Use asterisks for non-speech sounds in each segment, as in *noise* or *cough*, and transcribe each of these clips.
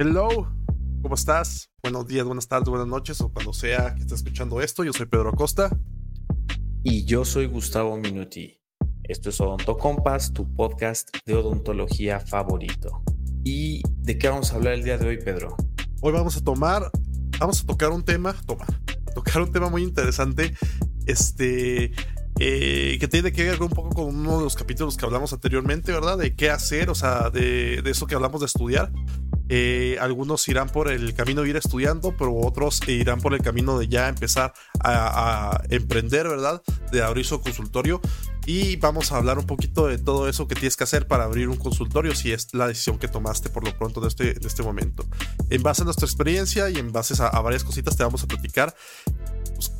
Hello, ¿cómo estás? Buenos días, buenas tardes, buenas noches o cuando sea que estés escuchando esto. Yo soy Pedro Acosta. Y yo soy Gustavo Minuti. Esto es Odonto Compass, tu podcast de odontología favorito. ¿Y de qué vamos a hablar el día de hoy, Pedro? Hoy vamos a tomar, vamos a tocar un tema, tomar, a *laughs* tocar un tema muy interesante, este, eh, que tiene que ver un poco con uno de los capítulos que hablamos anteriormente, ¿verdad? De qué hacer, o sea, de, de eso que hablamos de estudiar. Eh, algunos irán por el camino de ir estudiando, pero otros irán por el camino de ya empezar a, emprender, ¿verdad? De abrir su consultorio. Y vamos a hablar un poquito de todo eso que tienes que hacer para abrir un consultorio, si es la decisión que tomaste por lo pronto de este, de este momento. En base a nuestra experiencia y en base a, varias cositas te vamos a platicar pues,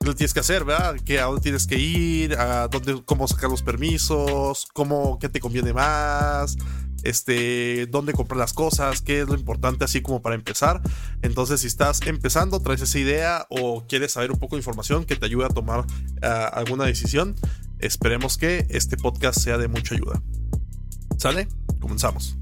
qué tienes que hacer, ¿verdad? ¿Qué, ¿A dónde tienes que ir? A dónde, ¿Cómo sacar los permisos? ¿Cómo, ¿Qué te conviene más? Este, dónde comprar las cosas, qué es lo importante así como para empezar. Entonces, si estás empezando, traes esa idea o quieres saber un poco de información que te ayude a tomar alguna decisión, esperemos que este podcast sea de mucha ayuda. ¿Sale? Comenzamos.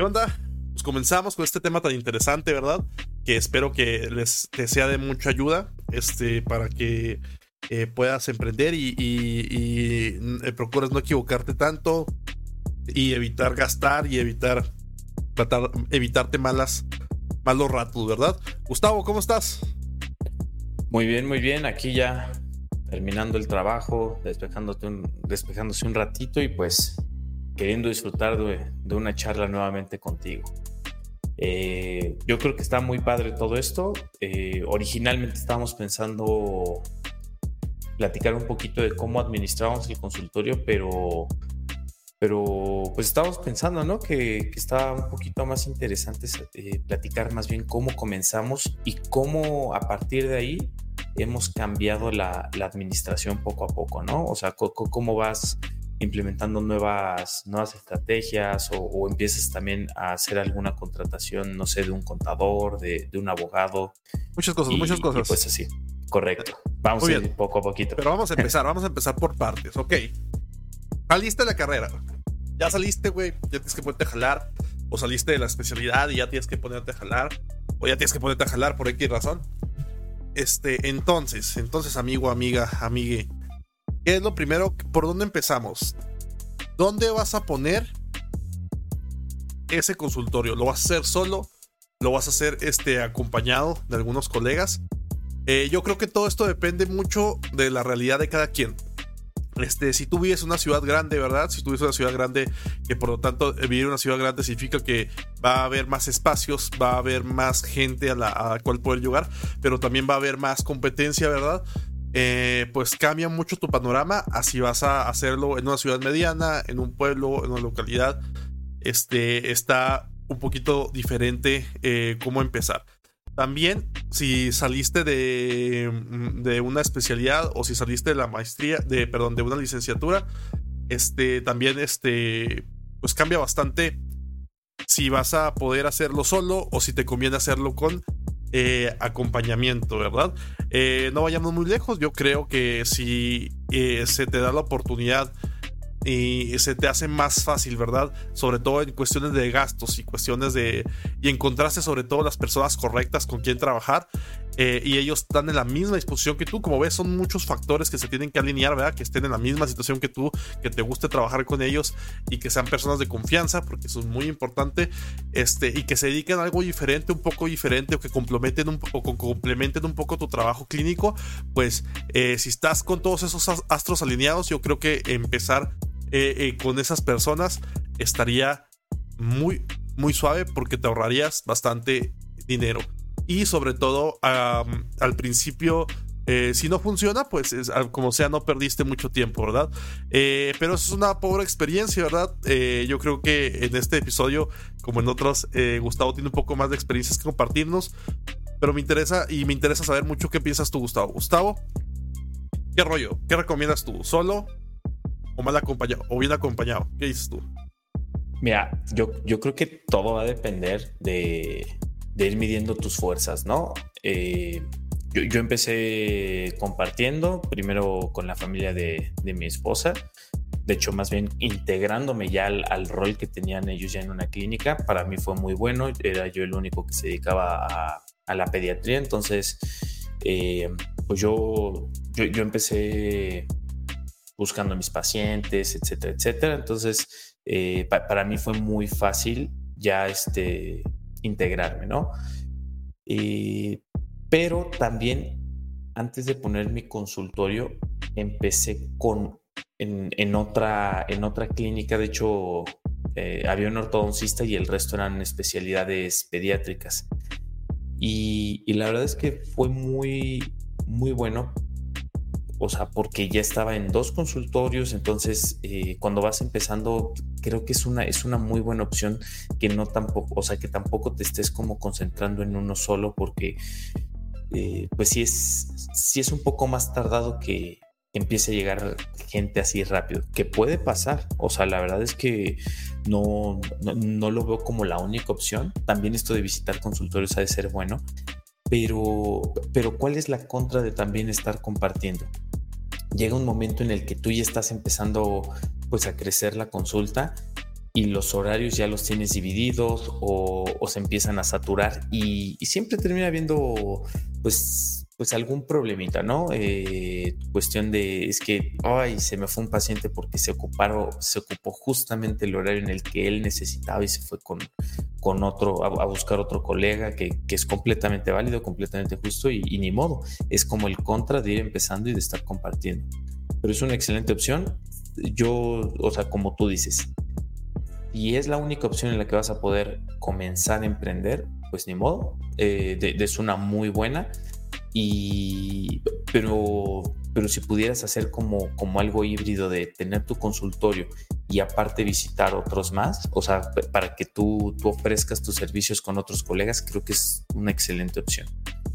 ¿Qué onda? Pues comenzamos con este tema tan interesante, ¿verdad? Que espero que les sea de mucha ayuda este, para que eh, puedas emprender y, y, eh, procures no equivocarte tanto y evitar gastar y evitar tratar, evitarte malas, malos ratos, ¿verdad? Gustavo, ¿cómo estás? Muy bien, muy bien. Aquí ya terminando el trabajo, despejándose un ratito y pues queriendo disfrutar de, una charla nuevamente contigo. Eh, yo creo que está muy padre todo esto. Eh, originalmente estábamos pensando platicar un poquito de cómo administrábamos el consultorio, pero, pero pues estábamos pensando, ¿no? Que, que está un poquito más interesante eh, platicar más bien cómo comenzamos y cómo a partir de ahí hemos cambiado la, la administración poco a poco, ¿no? O sea, cómo vas implementando nuevas, nuevas estrategias o, empiezas también a hacer alguna contratación, no sé, de un contador, de, un abogado. Muchas cosas, muchas cosas. pues así, correcto. Vamos a ir poco a poquito. Pero vamos a *laughs* empezar, vamos a empezar por partes, ok. Saliste de la carrera, ya saliste, güey, ya tienes que ponerte a jalar, o saliste de la especialidad y ya tienes que ponerte a jalar, o ya tienes que ponerte a jalar por X razón. Este, entonces, entonces, amigo, amiga, amigue, ¿Qué es lo primero? ¿Por dónde empezamos? ¿Dónde vas a poner ese consultorio? ¿Lo vas a hacer solo? ¿Lo vas a hacer este, acompañado de algunos colegas? Eh, yo creo que todo esto depende mucho de la realidad de cada quien. Este, si tú vives en una ciudad grande, ¿verdad? Si tú vives una ciudad grande, que por lo tanto eh, vivir en una ciudad grande significa que va a haber más espacios, va a haber más gente a la, a la cual poder llegar, pero también va a haber más competencia, ¿verdad? Eh, pues cambia mucho tu panorama. Así vas a hacerlo en una ciudad mediana, en un pueblo, en una localidad. Este está un poquito diferente eh, cómo empezar. También, si saliste de, mm, de, una especialidad o si saliste de la maestría, de, perdón, de una licenciatura, este también este, pues cambia bastante si vas a poder hacerlo solo o si te conviene hacerlo con eh, acompañamiento, ¿verdad? Eh, no vayamos muy lejos, yo creo que si eh, se te da la oportunidad y se te hace más fácil, ¿verdad? Sobre todo en cuestiones de gastos y cuestiones de... y encontrarse sobre todo las personas correctas con quien trabajar eh, y ellos están en la misma disposición que tú. Como ves, son muchos factores que se tienen que alinear, ¿verdad? Que estén en la misma situación que tú, que te guste trabajar con ellos y que sean personas de confianza, porque eso es muy importante, este, y que se dediquen a algo diferente, un poco diferente, o que complementen un, o complementen un poco tu trabajo clínico, pues eh, si estás con todos esos astros alineados, yo creo que empezar eh, con esas personas estaría muy, muy suave porque te ahorrarías bastante dinero. Y sobre todo al principio eh, si no funciona, pues como sea, no perdiste mucho tiempo, ¿verdad? pero eso es una pobre experiencia, ¿verdad? yo creo que en este episodio, como en otros, Gustavo tiene un poco más de experiencias que compartirnos. Pero me interesa y me interesa saber mucho qué piensas tú, Gustavo. Gustavo, ¿qué rollo? ¿Qué recomiendas tú? ¿Solo? o mal acompañado, o bien acompañado. ¿Qué dices tú? Mira, yo, yo creo que todo va a depender de, ir midiendo tus fuerzas, ¿no? Eh, yo, empecé compartiendo, primero con la familia de, mi esposa, de hecho más bien integrándome ya al, rol que tenían ellos ya en una clínica, para mí fue muy bueno, era yo el único que se dedicaba a, la pediatría, entonces eh, pues yo, yo, empecé buscando a mis pacientes, etcétera, etcétera, entonces eh, para mí fue muy fácil ya este, integrarme, ¿no? Y pero también antes de poner mi consultorio, empecé con en, otra, en otra clínica, de hecho, eh, había un ortodoncista y el resto eran especialidades pediátricas. Y, la verdad es que fue muy, muy bueno, o sea, porque ya estaba en dos consultorios, entonces eh, cuando vas empezando, creo que es una, es una muy buena opción que no tampoco, o sea, que tampoco te estés como concentrando en uno solo, porque eh, pues sí es, sí es un poco más tardado que empiece a llegar gente así rápido, que puede pasar. O sea, la verdad es que no, no, lo veo como la única opción. También esto de visitar consultorios ha de ser bueno, pero, pero ¿cuál es la contra de también estar compartiendo? Llega un momento en el que tú ya estás empezando pues a crecer la consulta y los horarios ya los tienes divididos o, se empiezan a saturar y, siempre termina habiendo pues, pues algún problemita, ¿no? Eh, cuestión de, es que, ay, se me fue un paciente porque se ocuparon, se ocupó justamente el horario en el que él necesitaba y se fue con, con otro, a, buscar otro colega que, que, es completamente válido, completamente justo y, y ni modo. Es como el contra de ir empezando y de estar compartiendo. Pero es una excelente opción. Yo, o sea, como tú dices, y es la única opción en la que vas a poder comenzar a emprender, pues ni modo, eh, es una muy buena. Y, pero, pero si pudieras hacer como, como algo híbrido de tener tu consultorio y aparte visitar otros más, o sea, para que tú, tú ofrezcas tus servicios con otros colegas, creo que es una excelente opción.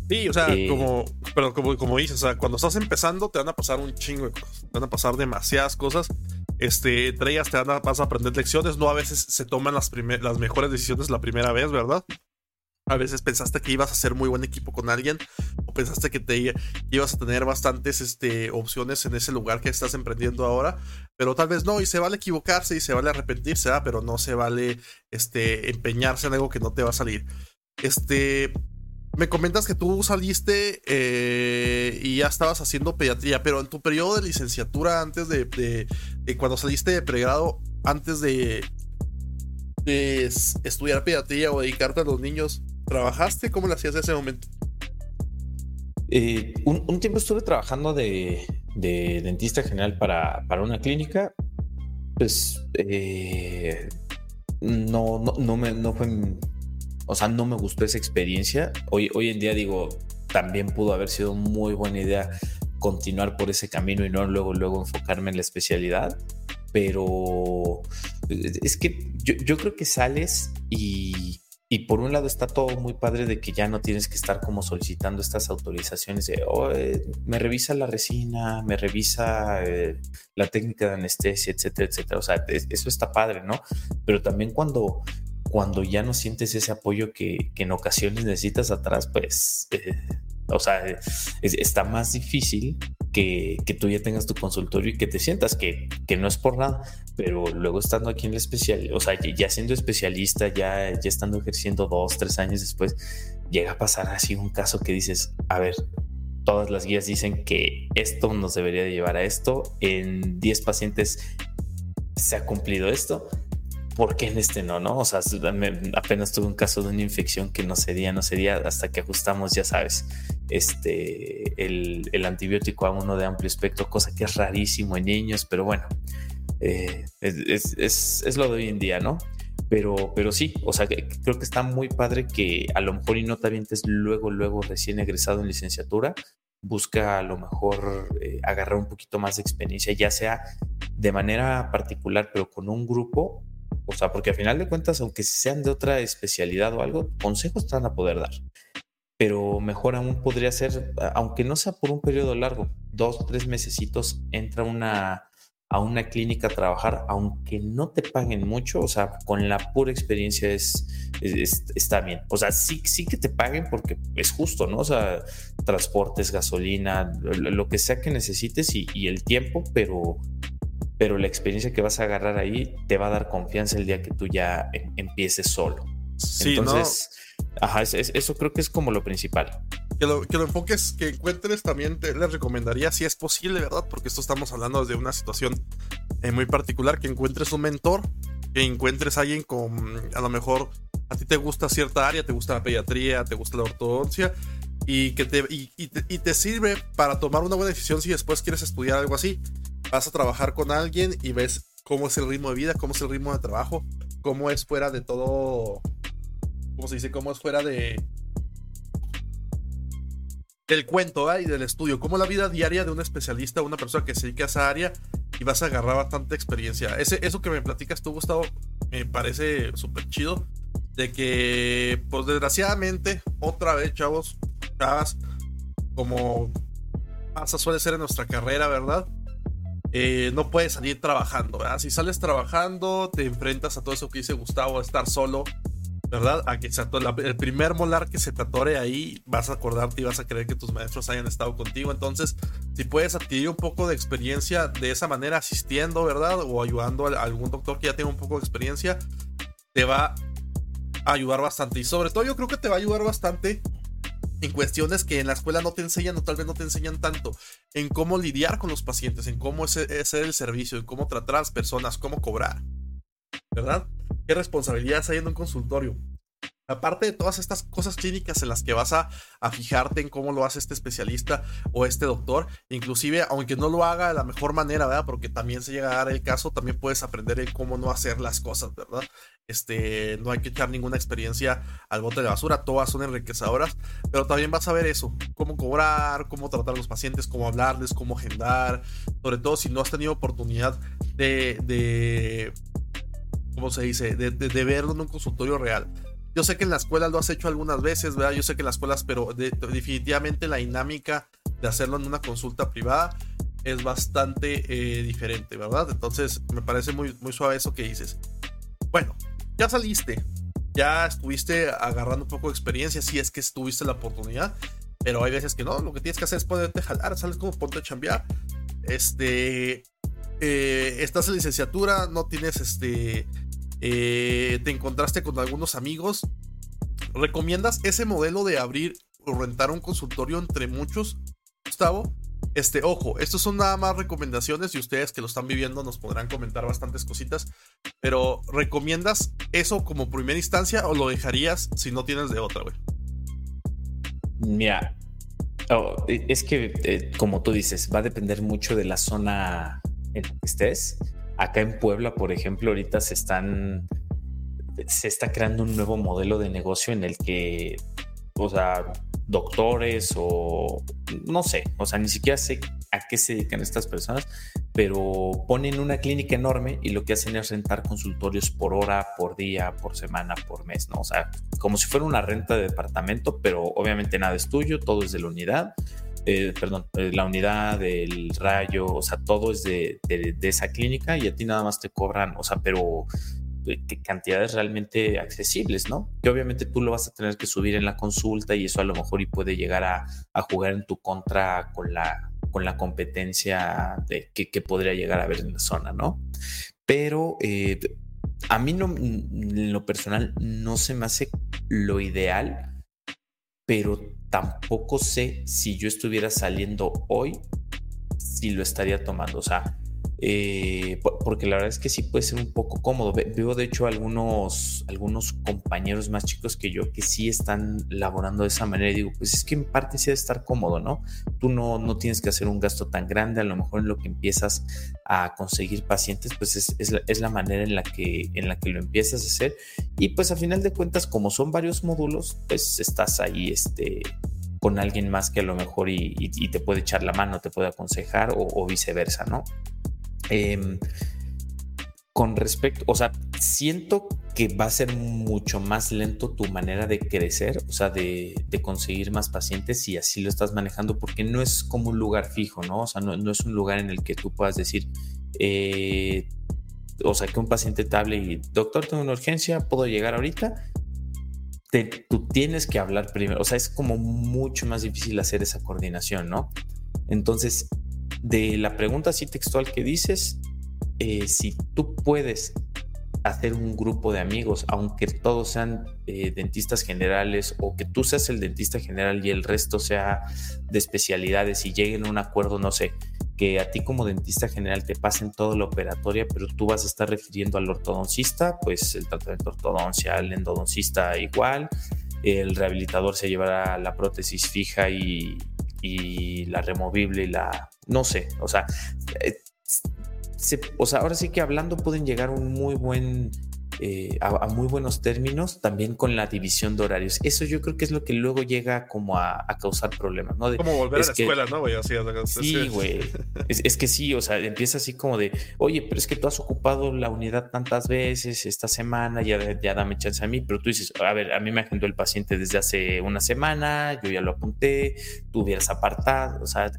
Sí, o sea, eh, como, pero como, como dices, o sea, cuando estás empezando te van a pasar un chingo de cosas, te van a pasar demasiadas cosas este, entre ellas te vas a aprender lecciones, no a veces se toman las, las mejores decisiones la primera vez, ¿verdad? A veces pensaste que ibas a ser muy buen equipo con alguien pensaste que te ibas a tener bastantes este, opciones en ese lugar que estás emprendiendo ahora, pero tal vez no, y se vale equivocarse y se vale arrepentirse, pero no se vale este, empeñarse en algo que no te va a salir. Este, me comentas que tú saliste eh, y ya estabas haciendo pediatría, pero en tu periodo de licenciatura, antes de, cuando saliste de pregrado, antes de, estudiar pediatría o dedicarte a los niños, ¿trabajaste? ¿Cómo lo hacías en ese momento? Eh, un, tiempo estuve trabajando de, dentista general para, una clínica. Pues eh, no, no, me, no fue o sea, no me gustó esa experiencia. Hoy, hoy en día digo, también pudo haber sido muy buena idea continuar por ese camino y no luego, luego enfocarme en la especialidad. Pero es que yo, creo que sales y, y, por un lado está todo muy padre de que ya no tienes que estar como solicitando estas autorizaciones de, oh, me revisa la resina, me revisa eh, la técnica de anestesia, etcétera, etcétera. O sea, eso está padre, ¿no? Pero también cuando cuando ya no sientes ese apoyo que, en ocasiones necesitas atrás, pues, eh, o sea, está más difícil que, tú ya tengas tu consultorio y que te sientas que, que, no es por nada, pero luego estando aquí en la especial, o sea, ya siendo especialista, ya, ya estando ejerciendo dos, tres años después, llega a pasar así un caso que dices, a ver, todas las guías dicen que esto nos debería de llevar a esto, en 10 pacientes se ha cumplido esto, ¿por qué en este no? ¿no? O sea, apenas tuve un caso de una infección que no cedía, no cedía, hasta que ajustamos, ya sabes, este, el, antibiótico a uno de amplio espectro, cosa que es rarísimo en niños, pero bueno, eh, es, lo de hoy en día, ¿no? Pero, pero sí, o sea, creo que está muy padre que a lo mejor y no te avientes luego, luego recién egresado en licenciatura, busca a lo mejor eh, agarrar un poquito más de experiencia, ya sea de manera particular, pero con un grupo o sea, porque al final de cuentas, aunque sean de otra especialidad o algo, consejos te van a poder dar. Pero mejor aún podría ser, aunque no sea por un periodo largo, dos, tres mesecitos, entra una, a una clínica a trabajar, aunque no te paguen mucho, o sea, con la pura experiencia es, está bien. O sea, sí, sí que te paguen porque es justo, ¿no? O sea, transportes, gasolina, lo que sea que necesites y, el tiempo, pero, pero la experiencia que vas a agarrar ahí te va a dar confianza el día que tú ya em, empieces solo. Sí, Entonces, ajá, eso creo que es como lo principal que lo, que lo enfoques, que encuentres también, te les recomendaría, si es posible, ¿verdad? Porque esto estamos hablando de una situación eh, muy particular, que encuentres un mentor, que encuentres a alguien con, a lo mejor, a ti te gusta cierta área, te gusta la pediatría, te gusta la ortodoncia, y que te, y, y te sirve para tomar una buena decisión si después quieres estudiar algo así. Vas a trabajar con alguien y ves cómo es el ritmo de vida, cómo es el ritmo de trabajo, cómo es fuera de todo, ¿cómo se dice? Cómo es fuera de del cuento y del estudio, como la vida diaria de un especialista, una persona que se dedica a esa área y vas a agarrar bastante experiencia. Ese, eso que me platicas tú, Gustavo, me parece súper chido. De que, pues desgraciadamente, otra vez, chavos, como pasa, suele ser en nuestra carrera, ¿verdad? Eh, no puedes salir trabajando, ¿verdad? Si sales trabajando, te enfrentas a todo eso que dice Gustavo, a estar solo, ¿verdad? A que el primer molar que se te atore ahí, vas a acordarte y vas a creer que tus maestros hayan estado contigo. Entonces, si puedes adquirir un poco de experiencia de esa manera, asistiendo, ¿verdad? O ayudando a algún doctor que ya tenga un poco de experiencia, te va a ayudar bastante. Y sobre todo, yo creo que te va a ayudar bastante en cuestiones que en la escuela no te enseñan o tal vez no te enseñan tanto, en cómo lidiar con los pacientes, en cómo hacer el servicio, en cómo tratar a las personas, cómo cobrar. ¿verdad? ¿Qué responsabilidades hay en un consultorio? Aparte de todas estas cosas clínicas en las que vas a, fijarte en cómo lo hace este especialista o este doctor, inclusive aunque no lo haga de la mejor manera, ¿verdad? Porque también se llega a dar el caso, también puedes aprender en cómo no hacer las cosas, ¿verdad? Este, no hay que echar ninguna experiencia al bote de basura, todas son enriquecedoras, pero también vas a ver eso, cómo cobrar, cómo tratar a los pacientes, cómo hablarles, cómo agendar, sobre todo si no has tenido oportunidad de, de ¿cómo se dice? De, verlo en un consultorio real. Yo sé que en la escuela lo has hecho algunas veces, ¿verdad? Yo sé que en las escuelas, pero definitivamente la dinámica de hacerlo en una consulta privada es bastante eh, diferente, ¿verdad? Entonces me parece muy, muy suave eso que dices. Bueno, ya saliste, ya estuviste agarrando un poco de experiencia, si es que tuviste la oportunidad, pero hay veces que no, lo que tienes que hacer es ponerte a jalar, sales como ponte a chambear. Este, eh, estás en licenciatura, no tienes este eh, te encontraste con algunos amigos. ¿Recomiendas ese modelo de abrir o rentar un consultorio entre muchos, Gustavo? Este, ojo, estos son nada más recomendaciones y ustedes que lo están viviendo nos podrán comentar bastantes cositas. Pero, ¿recomiendas eso como primera instancia o lo dejarías si no tienes de otra, güey? Mira, oh, es que, eh, como tú dices, va a depender mucho de la zona en la que estés. Acá en Puebla, por ejemplo, ahorita se están se está creando un nuevo modelo de negocio en el que, o sea, doctores o no sé, o sea, ni siquiera sé a qué se dedican estas personas, pero ponen una clínica enorme y lo que hacen es rentar consultorios por hora, por día, por semana, por mes, ¿no? O sea, como si fuera una renta de departamento, pero obviamente nada es tuyo, todo es de la unidad eh, perdón, eh, la unidad, el rayo, o sea, todo es de, esa clínica y a ti nada más te cobran, o sea, pero de, cantidades realmente accesibles, ¿no? Que obviamente tú lo vas a tener que subir en la consulta y eso a lo mejor y puede llegar a, jugar en tu contra con la, con la competencia de que, podría llegar a haber en la zona, ¿no? Pero eh, a mí no, en lo personal no se me hace lo ideal, pero tampoco sé si yo estuviera saliendo hoy, si lo estaría tomando. O sea, eh, porque la verdad es que sí puede ser un poco cómodo. Veo de hecho algunos, algunos compañeros más chicos que yo que sí están laborando de esa manera y digo, pues es que en parte sí debe estar cómodo, ¿no? Tú no, no tienes que hacer un gasto tan grande, a lo mejor en lo que empiezas a conseguir pacientes, pues es, es, la, es la, manera en la, que, en la que lo empiezas a hacer y pues a final de cuentas como son varios módulos, pues estás ahí este con alguien más que a lo mejor y, te puede echar la mano, te puede aconsejar o viceversa, ¿no? Em, con respecto, o sea, siento que va a ser mucho más lento tu manera de crecer, o sea, de, conseguir más pacientes y así lo estás manejando, porque no es como un lugar fijo, ¿no? O sea, no, es un lugar en el que tú puedas decir, eh, o sea, que un paciente te y, doctor, tengo una urgencia, ¿puedo llegar ahorita? tú tienes que hablar primero, o sea, es como mucho más difícil hacer esa coordinación, ¿no? Entonces, de la pregunta así textual que dices, eh, si tú puedes hacer un grupo de amigos, aunque todos sean eh, dentistas generales o que tú seas el dentista general y el resto sea de especialidades y lleguen a un acuerdo, no sé, que a ti como dentista general te pasen toda la operatoria, pero tú vas a estar refiriendo al ortodoncista, pues el tratamiento ortodoncia, el endodoncista igual, el rehabilitador se llevará la prótesis fija y, y la removible y la, no sé, o sea, eh, o sea, ahora sí que hablando pueden llegar a un muy buen eh, a, muy buenos términos también con la división de horarios. Eso yo creo que es lo que luego llega como a, causar problemas, ¿no? como volver a la escuela, ¿no, güey? sí, güey. Es, que sí, o sea, empieza así como de, oye, pero es que tú has ocupado la unidad tantas veces esta semana, ya, ya dame chance a mí, pero tú dices, a ver, a mí me agendó el paciente desde hace una semana, yo ya lo apunté, tú hubieras apartado, o sea,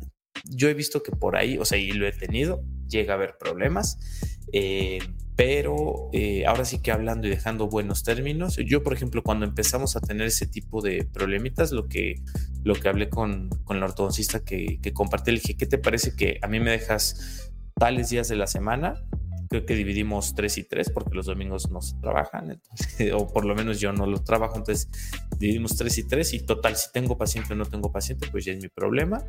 yo he visto que por ahí, o sea, y lo he tenido, llega a haber problemas. Eh, pero eh, ahora sí que hablando y dejando buenos términos, yo por ejemplo cuando empezamos a tener ese tipo de problemitas, lo que, lo que hablé con, con la ortodoncista que, que compartí, le dije, ¿qué te parece que a mí me dejas tales días de la semana? Creo que dividimos tres y tres porque los domingos no se trabajan, *laughs* o por lo menos yo no lo trabajo, entonces dividimos tres y tres y total, si tengo paciente o no tengo paciente, pues ya es mi problema.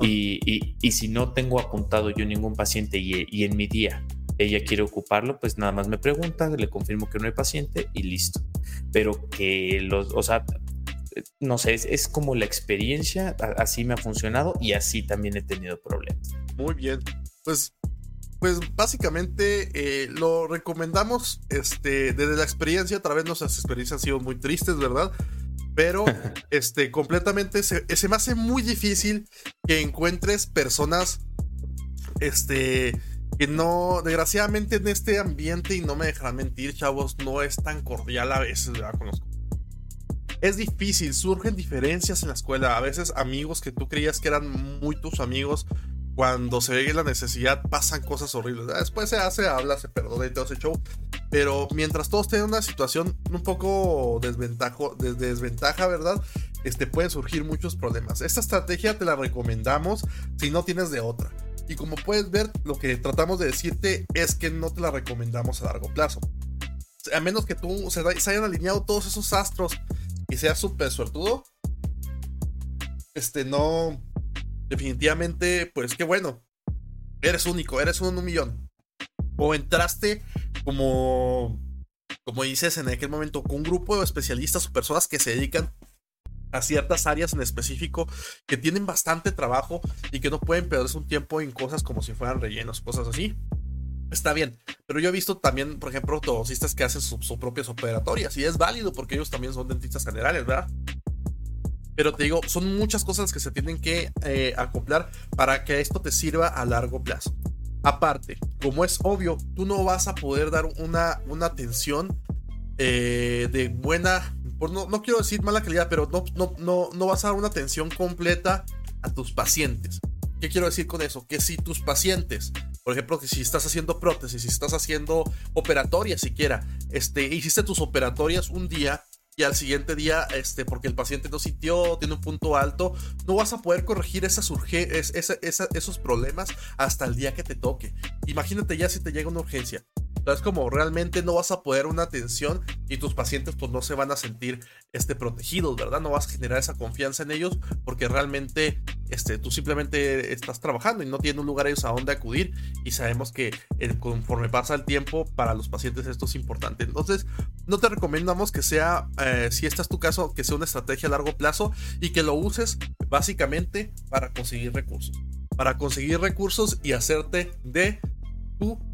Y, y, y si no tengo apuntado yo ningún paciente y, y en mi día ella quiere ocuparlo, pues nada más me pregunta, le confirmo que no hay paciente y listo. Pero que los, o sea, no sé, es, como la experiencia, así me ha funcionado y así también he tenido problemas. Muy bien, pues, pues básicamente eh, lo recomendamos este, desde la experiencia, otra vez nuestras experiencias han sido muy tristes, ¿verdad? Pero *laughs* este, completamente se, se me hace muy difícil que encuentres personas este, que no, desgraciadamente en este ambiente, y no me dejarán mentir, chavos, no es tan cordial a veces, ¿verdad? Conozco. Es difícil, surgen diferencias en la escuela. A veces amigos que tú creías que eran muy tus amigos, cuando se ve la necesidad pasan cosas horribles. Después se hace, habla, se perdona y todo ese show. Pero mientras todos tienen una situación un poco desventajo, de desventaja, ¿verdad? Este, pueden surgir muchos problemas. Esta estrategia te la recomendamos si no tienes de otra. Y como puedes ver, lo que tratamos de decirte es que no te la recomendamos a largo plazo. A menos que tú se, hayan alineado todos esos astros y seas súper suertudo. Este, no. Definitivamente, pues qué bueno. Eres único, eres en un millón. O entraste como. Como dices en aquel momento, con un grupo de especialistas o personas que se dedican a ciertas áreas en específico que tienen bastante trabajo y que no pueden perderse un tiempo en cosas como si fueran rellenos, cosas así. Está bien, pero yo he visto también, por ejemplo, ortodoncistas que hacen sus propias operatorias y es válido porque ellos también son dentistas generales, ¿verdad? Pero te digo, son muchas cosas que se tienen que eh, acoplar para que esto te sirva a largo plazo. Aparte, como es obvio, tú no vas a poder dar una, una atención eh, de buena no, quiero decir mala calidad, pero no, no, no, no vas a dar una atención completa a tus pacientes. ¿Qué quiero decir con eso? Que si tus pacientes, por ejemplo, que si estás haciendo prótesis, si estás haciendo operatorias siquiera, este, hiciste tus operatorias un día y al siguiente día, este, porque el paciente no sintió, tiene un punto alto, no vas a poder corregir esas esos problemas hasta el día que te toque. Imagínate ya si te llega una urgencia. Entonces, como realmente no vas a poder una atención y tus pacientes pues no se van a sentir este, protegidos, ¿verdad? No vas a generar esa confianza en ellos porque realmente este, tú simplemente estás trabajando y no tienen un lugar ellos a donde acudir y sabemos que eh, conforme pasa el tiempo para los pacientes esto es importante. Entonces, no te recomendamos que sea, eh, si este es tu caso, que sea una estrategia a largo plazo y que lo uses básicamente para conseguir recursos. Para conseguir recursos y hacerte de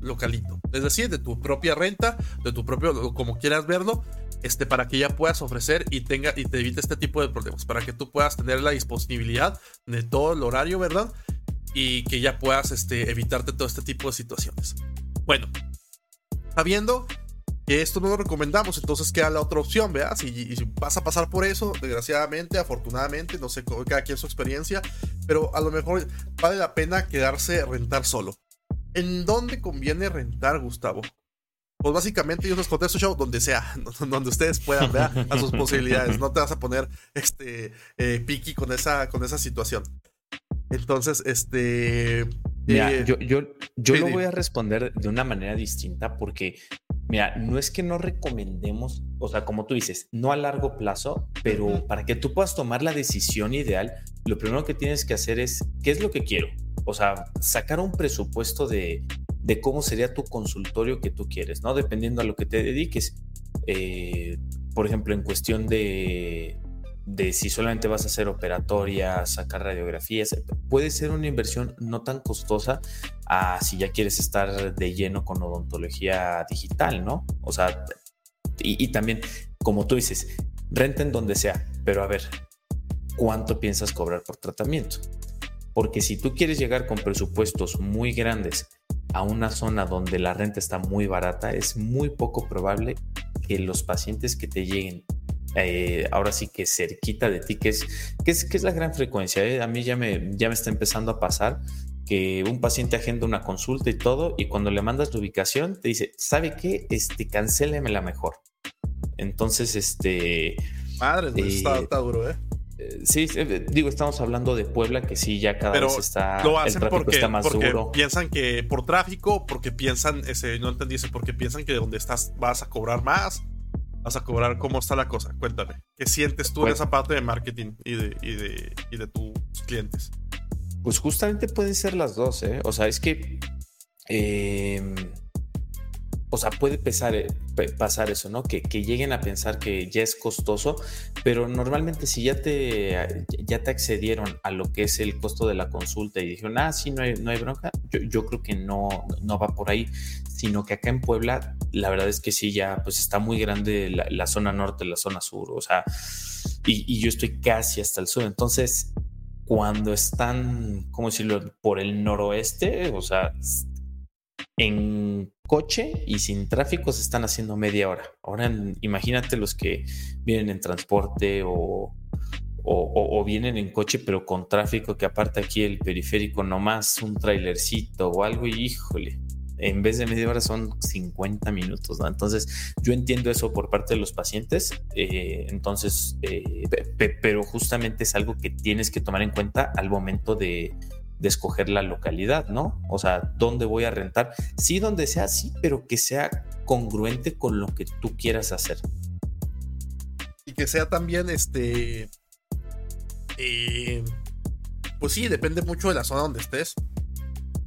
localito. Es decir, de tu propia renta, de tu propio, como quieras verlo, este, para que ya puedas ofrecer y tenga y te evite este tipo de problemas, para que tú puedas tener la disponibilidad de todo el horario, ¿verdad? Y que ya puedas este, evitarte todo este tipo de situaciones. Bueno, sabiendo que esto no lo recomendamos, entonces queda la otra opción, ¿verdad? Si, si, vas a pasar por eso, desgraciadamente, afortunadamente, no sé cada quien su experiencia, pero a lo mejor vale la pena quedarse rentar solo ¿En dónde conviene rentar, Gustavo? Pues básicamente yo les contesto show donde sea, *laughs* donde ustedes puedan ver a sus posibilidades. No te vas a poner este eh, piqui con esa, con esa situación. Entonces, este. Eh, yo, yo, yo lo voy a responder de una manera distinta porque, mira, no es que no recomendemos, o sea, como tú dices, no a largo plazo, pero para que tú puedas tomar la decisión ideal, lo primero que tienes que hacer es, ¿qué es lo que quiero? O sea, sacar un presupuesto de, de cómo sería tu consultorio que tú quieres, ¿no? Dependiendo a lo que te dediques. Eh, por ejemplo, en cuestión de, de si solamente vas a hacer operatoria, sacar radiografías, puede ser una inversión no tan costosa a si ya quieres estar de lleno con odontología digital, ¿no? O sea, y, y también, como tú dices, renten donde sea, pero a ver, ¿cuánto piensas cobrar por tratamiento? Porque si tú quieres llegar con presupuestos muy grandes a una zona donde la renta está muy barata, es muy poco probable que los pacientes que te lleguen eh, ahora sí que cerquita de ti, que es, que es, que es la gran frecuencia. ¿eh? A mí ya me, ya me está empezando a pasar que un paciente agenda una consulta y todo, y cuando le mandas la ubicación, te dice, ¿sabe qué? Este, la mejor. Entonces, este... Madre, está, está duro, ¿eh? Sí, digo, estamos hablando de Puebla, que sí, ya cada vez está. Lo hacen porque, está más duro. piensan que por tráfico, porque piensan, ese, no entendí eso, porque piensan que de donde estás vas a cobrar más, vas a cobrar. ¿Cómo está la cosa? Cuéntame. ¿Qué sientes tú en pues esa parte de marketing y de, y de, y de tus clientes? Pues justamente pueden ser las dos, ¿eh? O sea, es que. Eh, o sea, puede pesar, eh, pasar eso, ¿no? Que, lleguen a pensar que ya es costoso, pero normalmente si ya te, ya te accedieron a lo que es el costo de la consulta y dijeron, ah, sí, no hay, no hay bronca, yo, creo que no, no va por ahí, sino que acá en Puebla, la verdad es que sí, ya pues está muy grande la, zona norte, la zona sur, o sea, y, yo estoy casi hasta el sur, entonces cuando están, ¿cómo decirlo?, por el noroeste, o sea, en coche y sin tráfico se están haciendo media hora. Ahora imagínate los que vienen en transporte o, o, vienen en coche pero con tráfico que aparte aquí el periférico nomás un trailercito o algo y híjole, en vez de media hora son 50 minutos, ¿no? Entonces yo entiendo eso por parte de los pacientes, eh, entonces, eh, pero justamente es algo que tienes que tomar en cuenta al momento de escoger la localidad, ¿no? O sea, ¿dónde voy a rentar? Sí, donde sea, sí, pero que sea congruente con lo que tú quieras hacer. Y que sea también, este, eh, pues sí, depende mucho de la zona donde estés,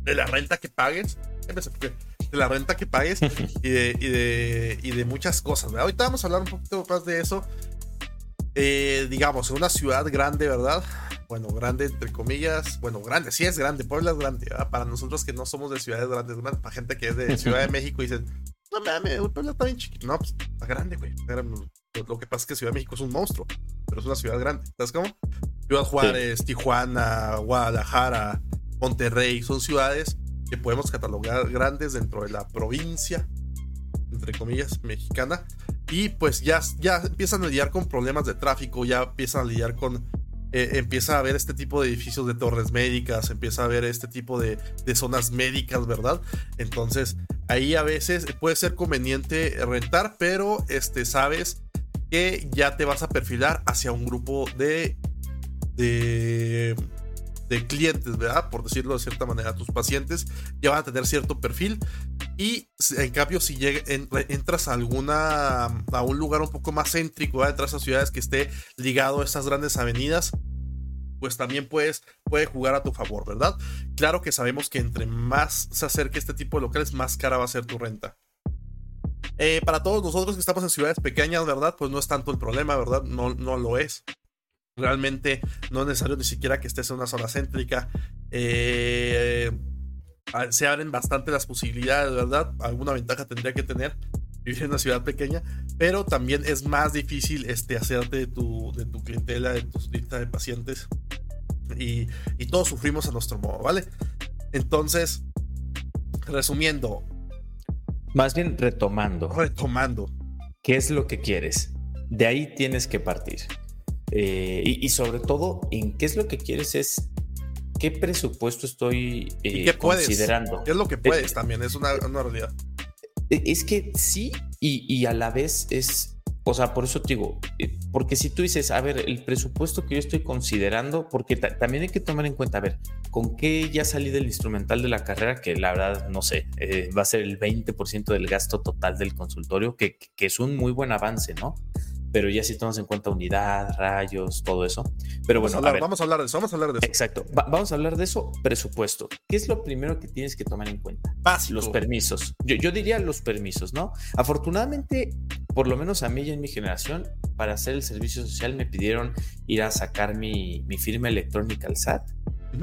de la renta que pagues, de la renta que pagues y de, y de, muchas cosas. Ahorita vamos a hablar un poquito más de eso. Eh, digamos, en una ciudad grande, ¿verdad? bueno, grande entre comillas, bueno, grande, sí es grande, Puebla es grande, para nosotros que no somos de ciudades grandes, para gente que es de Ciudad de *laughs* México y dicen, no mames, Puebla está bien chiquito, no, pues está grande, güey, lo que pasa es que Ciudad de México es un monstruo, pero es una ciudad grande, ¿sabes cómo? Ciudad Juárez, Tijuana, Guadalajara, Monterrey, son ciudades que podemos catalogar grandes dentro de la provincia, entre comillas, mexicana, y pues ya, ya empiezan a lidiar con problemas de tráfico, ya empiezan a lidiar con eh, empieza a ver este tipo de edificios de torres médicas, empieza a ver este tipo de, zonas médicas, ¿verdad? Entonces, ahí a veces puede ser conveniente rentar, pero este, sabes que ya te vas a perfilar hacia un grupo de, de, de clientes, ¿verdad? Por decirlo de cierta manera, tus pacientes ya van a tener cierto perfil y en cambio, si entras a alguna a un lugar un poco más céntrico, entras a ciudades que esté ligado a estas grandes avenidas, pues también puedes puede jugar a tu favor, ¿verdad? Claro que sabemos que entre más se acerque este tipo de locales, más cara va a ser tu renta. Eh, para todos nosotros que estamos en ciudades pequeñas, ¿verdad? Pues no es tanto el problema, ¿verdad? No, no lo es. Realmente no es necesario ni siquiera que estés en una zona céntrica. Eh, se abren bastante las posibilidades, ¿verdad? Alguna ventaja tendría que tener vivir en una ciudad pequeña, pero también es más difícil este, hacerte de tu, de tu clientela, de tu lista de pacientes. Y, y todos sufrimos a nuestro modo, ¿vale? Entonces, resumiendo. Más bien retomando. Retomando. ¿Qué es lo que quieres? De ahí tienes que partir. Eh, y, y sobre todo, en qué es lo que quieres es qué presupuesto estoy ¿Y qué considerando. ¿Qué es lo que puedes también? Es una, una realidad. Es que sí, y, y, a la vez es o sea, por eso te digo, eh, porque si tú dices, a ver, el presupuesto que yo estoy considerando, porque también hay que tomar en cuenta, a ver, con qué ya salí del instrumental de la carrera, que la verdad, no sé, eh, va a ser el 20% del gasto total del consultorio, que, que es un muy buen avance, ¿no? Pero ya si tomas en cuenta unidad, rayos, todo eso. Pero bueno, vamos a hablar, de eso, vamos a hablar de eso. Exacto, vamos a hablar de eso, presupuesto. ¿Qué es lo primero que tienes que tomar en cuenta? Básico. Los permisos. Yo, yo diría los permisos, ¿no? Afortunadamente, por lo menos a mí y en mi generación, para hacer el servicio social me pidieron ir a sacar mi, mi firma electrónica al SAT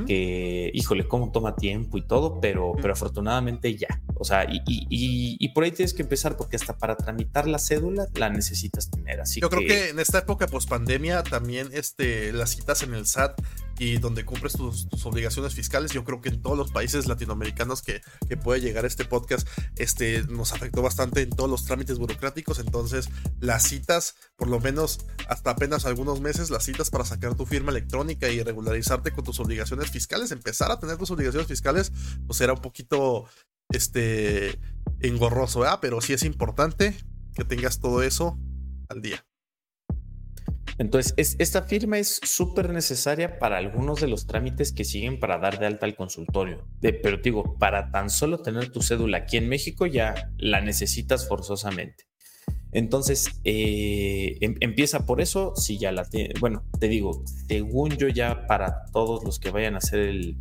que, híjole, cómo toma tiempo y todo, pero, pero afortunadamente ya. O sea, y, y, y, por ahí tienes que empezar porque hasta para tramitar la cédula la necesitas tener. Así Yo creo que en esta época post pandemia también este, las citas en el SAT y donde cumples tus, obligaciones fiscales. Yo creo que en todos los países latinoamericanos que, que, puede llegar este podcast, este, nos afectó bastante en todos los trámites burocráticos. Entonces, las citas, por lo menos hasta apenas algunos meses, las citas para sacar tu firma electrónica y regularizarte con tus obligaciones fiscales, empezar a tener tus obligaciones fiscales, pues era un poquito este engorroso, pero sí es importante que tengas todo eso al día. Entonces, esta firma es súper necesaria para algunos de los trámites que siguen para dar de alta al consultorio. pero digo, para tan solo tener tu cédula aquí en México ya la necesitas forzosamente. Entonces, eh, em, empieza por eso, si ya la tiene, bueno, te digo, según yo ya para todos los que vayan a hacer el,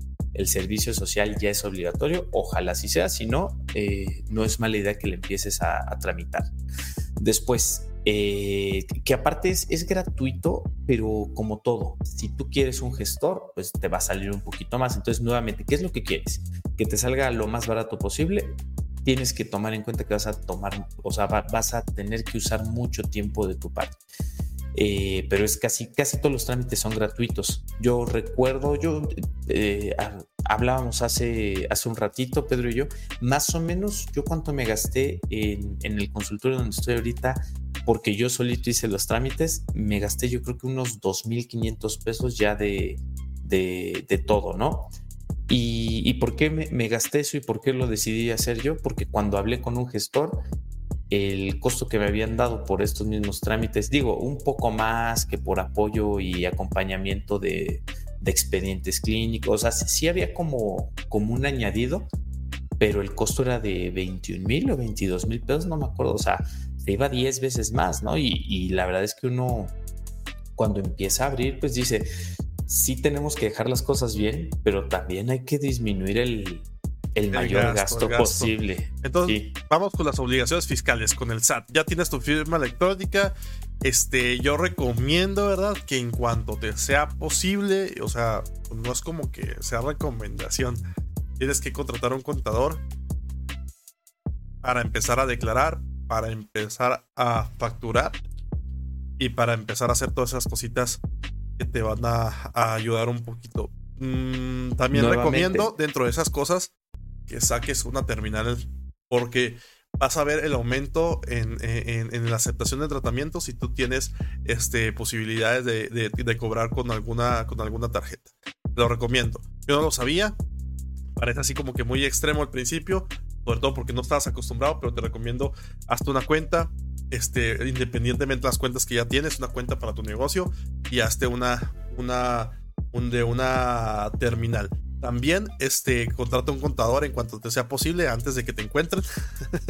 servicio social ya es obligatorio, ojalá así sea, si no, eh, no es mala idea que le empieces a, a tramitar. Después, eh, que aparte es, es, gratuito, pero como todo, si tú quieres un gestor, pues te va a salir un poquito más. Entonces, nuevamente, ¿qué es lo que quieres? Que te salga lo más barato posible. Tienes que tomar en cuenta que vas a tomar, o sea, vas a tener que usar mucho tiempo de tu parte. Eh, pero es casi, casi todos los trámites son gratuitos. Yo recuerdo, yo eh, hablábamos hace, hace un ratito, Pedro y yo, más o menos yo cuánto me gasté en, en el consultorio donde estoy ahorita, porque yo solito hice los trámites, me gasté yo creo que unos 2.500 pesos ya de, de, de todo, ¿no? ¿Y, y por qué me, me, gasté eso y por qué lo decidí hacer yo? Porque cuando hablé con un gestor, el costo que me habían dado por estos mismos trámites, digo, un poco más que por apoyo y acompañamiento de, expedientes clínicos, o sea, sí, había como, como un añadido, pero el costo era de 21 mil o 22 mil pesos, no me acuerdo, o sea, se iba 10 veces más, ¿no? Y, y la verdad es que uno, cuando empieza a abrir, pues dice, sí tenemos que dejar las cosas bien, pero también hay que disminuir el, el, mayor gasto, posible. Entonces, vamos con las obligaciones fiscales, con el SAT. Ya tienes tu firma electrónica. Este, yo recomiendo, ¿verdad? Que en cuanto te sea posible, o sea, no es como que sea recomendación. Tienes que contratar a un contador para empezar a declarar, para empezar a facturar y para empezar a hacer todas esas cositas que te van a, ayudar un poquito. Mm, también recomiendo dentro de esas cosas que saques una terminal porque vas a ver el aumento en, la aceptación de tratamiento si tú tienes este, posibilidades de, cobrar con alguna, con alguna tarjeta. lo recomiendo. Yo no lo sabía. Parece así como que muy extremo al principio, sobre todo porque no estabas acostumbrado, pero te recomiendo hazte una cuenta, este, independientemente de las cuentas que ya tienes, una cuenta para tu negocio y hazte una, una, un, de una terminal. También este, contrata un contador en cuanto te sea posible antes de que te encuentren.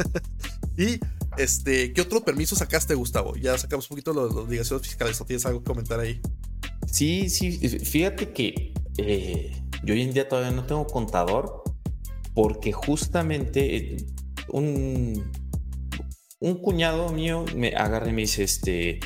*laughs* y este, ¿qué otro permiso sacaste, Gustavo? Ya sacamos un poquito los, obligaciones fiscales. ¿O tienes algo que comentar ahí? Sí, sí. Fíjate que eh, yo hoy en día todavía no tengo contador porque justamente eh, un, un cuñado mío me agarra y me dice, este,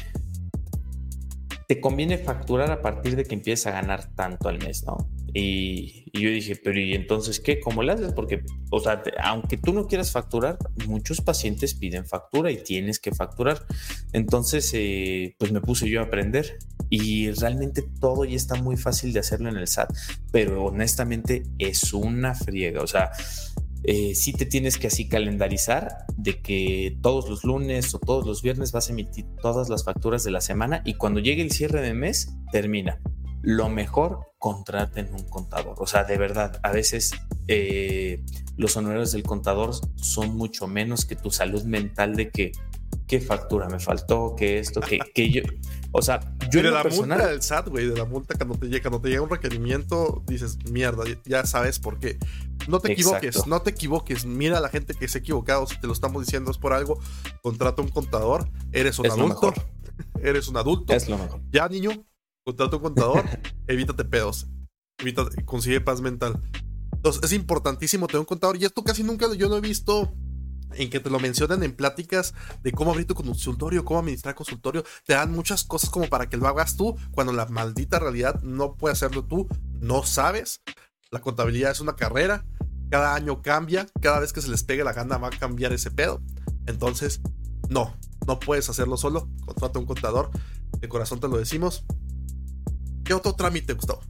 te conviene facturar a partir de que empieces a ganar tanto al mes, ¿no? Y, yo dije, pero ¿y entonces qué? ¿Cómo le haces? Porque, o sea, aunque tú no quieras facturar, muchos pacientes piden factura y tienes que facturar. Entonces, eh, pues me puse yo a aprender y realmente todo ya está muy fácil de hacerlo en el SAT, pero honestamente es una friega. O sea, eh, sí te tienes que así calendarizar de que todos los lunes o todos los viernes vas a emitir todas las facturas de la semana y cuando llegue el cierre de mes, termina. Lo mejor contraten un contador. O sea, de verdad, a veces eh, los honorarios del contador son mucho menos que tu salud mental de que qué factura me faltó, que esto, que, que yo. O sea, yo. de la multa del SAT, güey, de la multa cuando te, llega, cuando te llega un requerimiento, dices, mierda, ya sabes por qué. No te equivoques, no te equivoques. Mira a la gente que se ha equivocado. Si te lo estamos diciendo es por algo, contrata un contador. Eres un adulto. *laughs* Eres un adulto. Es lo mejor. Ya, niño, contrata un contador. *laughs* evítate pedos. Evítate, consigue paz mental. Entonces, es importantísimo tener un contador. Y esto casi nunca yo lo he visto en que te lo mencionan en pláticas de cómo abrir tu consultorio, cómo administrar consultorio. Te dan muchas cosas como para que lo hagas tú, cuando la maldita realidad no puede hacerlo tú, no sabes. La contabilidad es una carrera, cada año cambia, cada vez que se les pegue la gana va a cambiar ese pedo. Entonces, no, no puedes hacerlo solo. Contrata un contador, de corazón te lo decimos. ¿Qué otro trámite, Gustavo?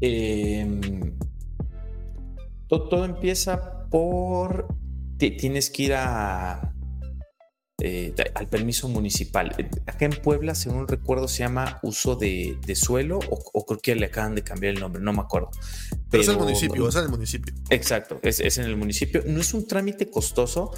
Em, todo empieza por tienes que ir a, eh, al permiso municipal. Acá en Puebla, según recuerdo, se llama uso de, suelo o, creo que le acaban de cambiar el nombre, no me acuerdo. Pero, es el municipio, es en el municipio. Exacto, es, en el municipio. No es un trámite costoso,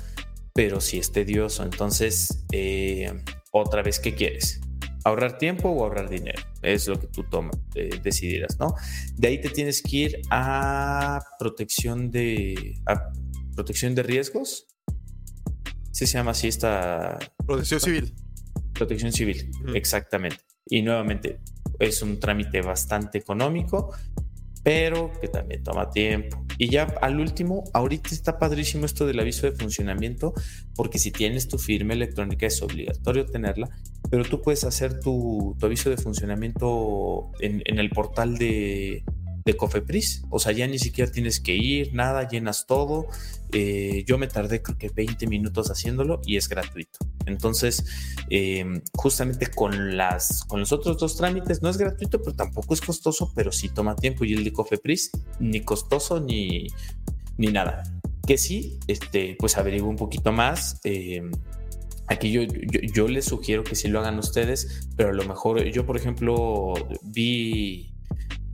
pero sí es tedioso. Entonces, eh, otra vez, ¿qué quieres? ahorrar tiempo o ahorrar dinero. Es lo que tú tomas, eh, decidirás, ¿no? De ahí te tienes que ir a protección de, protección de riesgos. se llama así esta... Protección civil. Protección civil, exactamente. Y nuevamente, es un trámite bastante económico, pero que también toma tiempo. Y ya al último, ahorita está padrísimo esto del aviso de funcionamiento, porque si tienes tu firma electrónica es obligatorio tenerla, pero tú puedes hacer tu, aviso de funcionamiento en el portal de, de Cofepris. O sea, ya ni siquiera tienes que ir, nada, llenas todo. Eh, yo me tardé creo que 20 minutos haciéndolo y es gratuito. Entonces, em, justamente con, las, con los otros dos trámites no es gratuito, pero tampoco es costoso, pero sí toma tiempo. Y el de Cofepris, ni costoso ni, ni nada. Que sí, este, pues averiguo un poquito más. Em, aquí yo, yo, yo, les sugiero que sí lo hagan ustedes, pero a lo mejor yo, por ejemplo, vi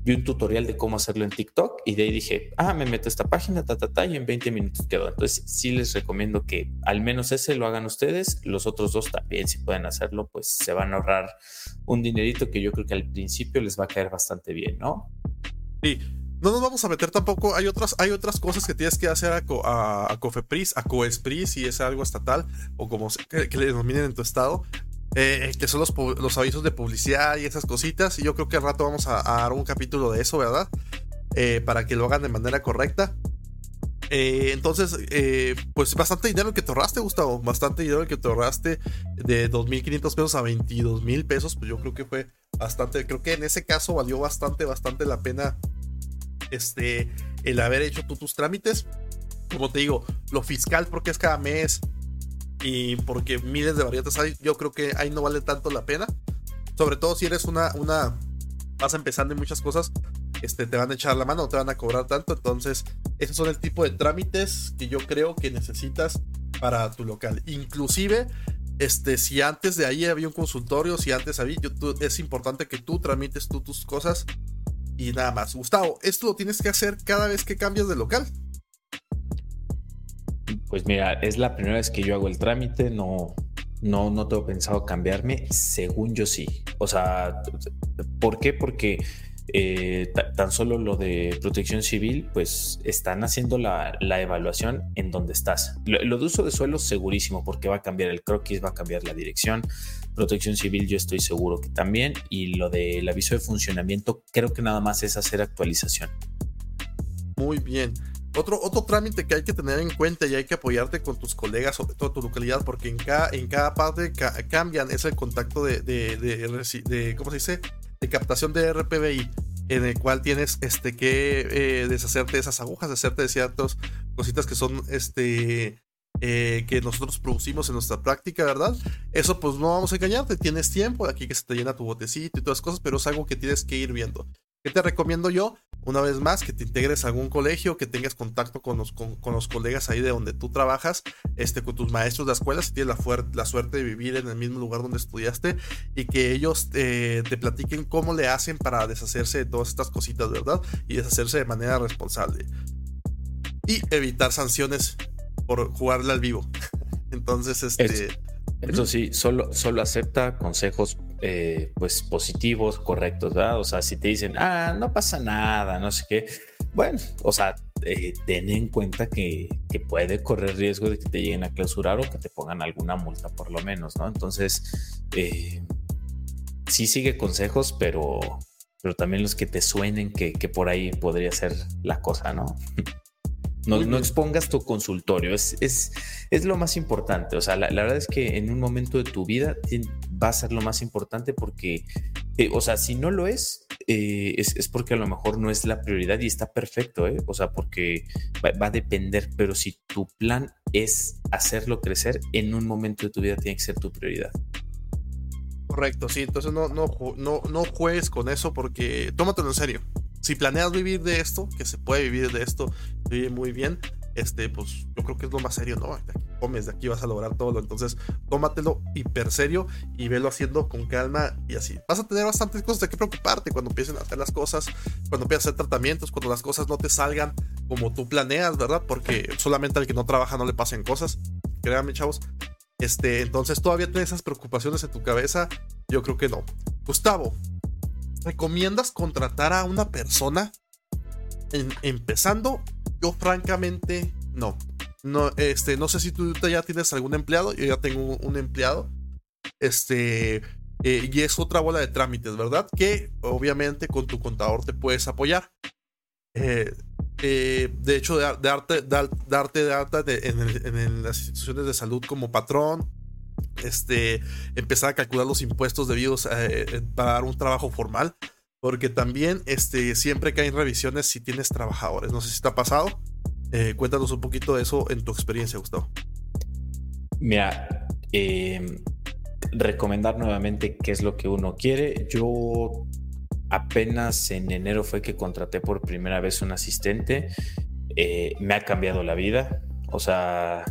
vi un tutorial de cómo hacerlo en TikTok y de ahí dije, ah, me meto a esta página, ta, y en 20 minutos quedó. Entonces sí les recomiendo que al menos ese lo hagan ustedes, los otros dos también, si pueden hacerlo, pues se van a ahorrar un dinerito que yo creo que al principio les va a caer bastante bien, ¿no? Sí. No nos vamos a meter tampoco, hay otras, hay otras cosas que tienes que hacer a, a, Cofepris, a Coespris, si es algo estatal o como que, que le denominen en tu estado, eh, que son los, avisos de publicidad y esas cositas. Y yo creo que al rato vamos a, dar un capítulo de eso, ¿verdad? Eh, para que lo hagan de manera correcta. Eh, entonces, pues bastante dinero que te ahorraste, Gustavo. Bastante dinero que te ahorraste de 2.500 pesos a 22.000 pesos. Pues yo creo que fue bastante. Creo que en ese caso valió bastante, bastante la pena este, el haber hecho tú tus trámites. Como te digo, lo fiscal, porque es cada mes y porque miles de variantes hay, yo creo que ahí no vale tanto la pena. Sobre todo si eres una, una, vas empezando en muchas cosas, este, te van a echar la mano, no te van a cobrar tanto. Entonces, esos son el tipo de trámites que yo creo que necesitas para tu local. Inclusive, este, si antes de ahí había un consultorio, si antes había, es importante que tú tramites tú tus cosas y nada más. Gustavo, esto lo tienes que hacer cada vez que cambias de local. Pues mira, es la primera vez que yo hago el trámite, no, no, no tengo pensado cambiarme, según yo sí. O sea, ¿por qué? Porque eh, tan solo lo de protección civil, pues están haciendo la, evaluación en donde estás. Lo, de uso de suelo, segurísimo, porque va a cambiar el croquis, va a cambiar la dirección. Protección civil, yo estoy seguro que también. Y lo del aviso de funcionamiento, creo que nada más es hacer actualización. Muy bien. Otro, otro trámite que hay que tener en cuenta y hay que apoyarte con tus colegas, sobre todo tu localidad, porque en cada, en cada parte cambian, es el contacto de, de, de, ¿cómo se dice? De captación de RPBI, en el cual tienes este, que eh, deshacerte de esas agujas, deshacerte de ciertas cositas que son este, eh, que nosotros producimos en nuestra práctica, ¿verdad? Eso pues no vamos a engañarte, tienes tiempo, aquí que se te llena tu botecito y todas las cosas, pero es algo que tienes que ir viendo. ¿Qué te recomiendo yo? una vez más, que te integres a algún colegio, que tengas contacto con los, con, los colegas ahí de donde tú trabajas, este, con tus maestros de la escuela, si tienes la, la suerte de vivir en el mismo lugar donde estudiaste, y que ellos eh, te platiquen cómo le hacen para deshacerse de todas estas cositas, ¿verdad? Y deshacerse de manera responsable. Y evitar sanciones por jugarle al vivo. *laughs* Entonces, este... Eso sí, solo, solo acepta consejos eh, pues positivos, correctos, ¿verdad? O sea, si te dicen, ah, no pasa nada, no sé qué, bueno, o sea, eh, ten en cuenta que, puede correr riesgo de que te lleguen a clausurar o que te pongan alguna multa por lo menos, ¿no? Entonces, eh, sí sigue consejos, pero, pero también los que te suenen que, que por ahí podría ser la cosa, ¿no? *laughs* No, expongas tu consultorio, es, es, es, lo más importante. O sea, la, verdad es que en un momento de tu vida va a ser lo más importante porque, eh, o sea, si no lo es, eh, es, porque a lo mejor no es la prioridad y está perfecto, ¿eh? O sea, porque va, a depender, pero si tu plan es hacerlo crecer, en un momento de tu vida tiene que ser tu prioridad. Correcto, sí, entonces no, no, no, no juegues con eso porque tómatelo en serio si planeas vivir de esto, que se puede vivir de esto, vive muy bien, este, pues yo creo que es lo más serio, ¿no? De aquí comes, aquí vas a lograr todo. Entonces, tómatelo hiper serio y velo haciendo con calma y así. Vas a tener bastantes cosas de qué preocuparte cuando empiecen a hacer las cosas, cuando empiecen a hacer tratamientos, cuando las cosas no te salgan como tú planeas, ¿verdad? Porque solamente al que no trabaja no le pasen cosas. Créanme, chavos. Este, entonces, ¿todavía tienes esas preocupaciones en tu cabeza? Yo creo que no. Gustavo, ¿recomiendas contratar a una persona? empezando, yo francamente no. No, este, no sé si tú ya tienes algún empleado, yo ya tengo un empleado. Este, eh, y es otra bola de trámites, ¿verdad? Que obviamente con tu contador te puedes apoyar. Eh, eh, de hecho, de, darte, de en, las instituciones de salud como patrón, este, empezar a calcular los impuestos debidos eh, para dar un trabajo formal. Porque también este, siempre que hay revisiones si tienes trabajadores. No sé si te ha pasado. Eh, cuéntanos un poquito de eso en tu experiencia, Gustavo. Mira, em, recomendar nuevamente qué es lo que uno quiere. Yo apenas en enero fue que contraté por primera vez un asistente. Eh, me ha cambiado la vida. O sea,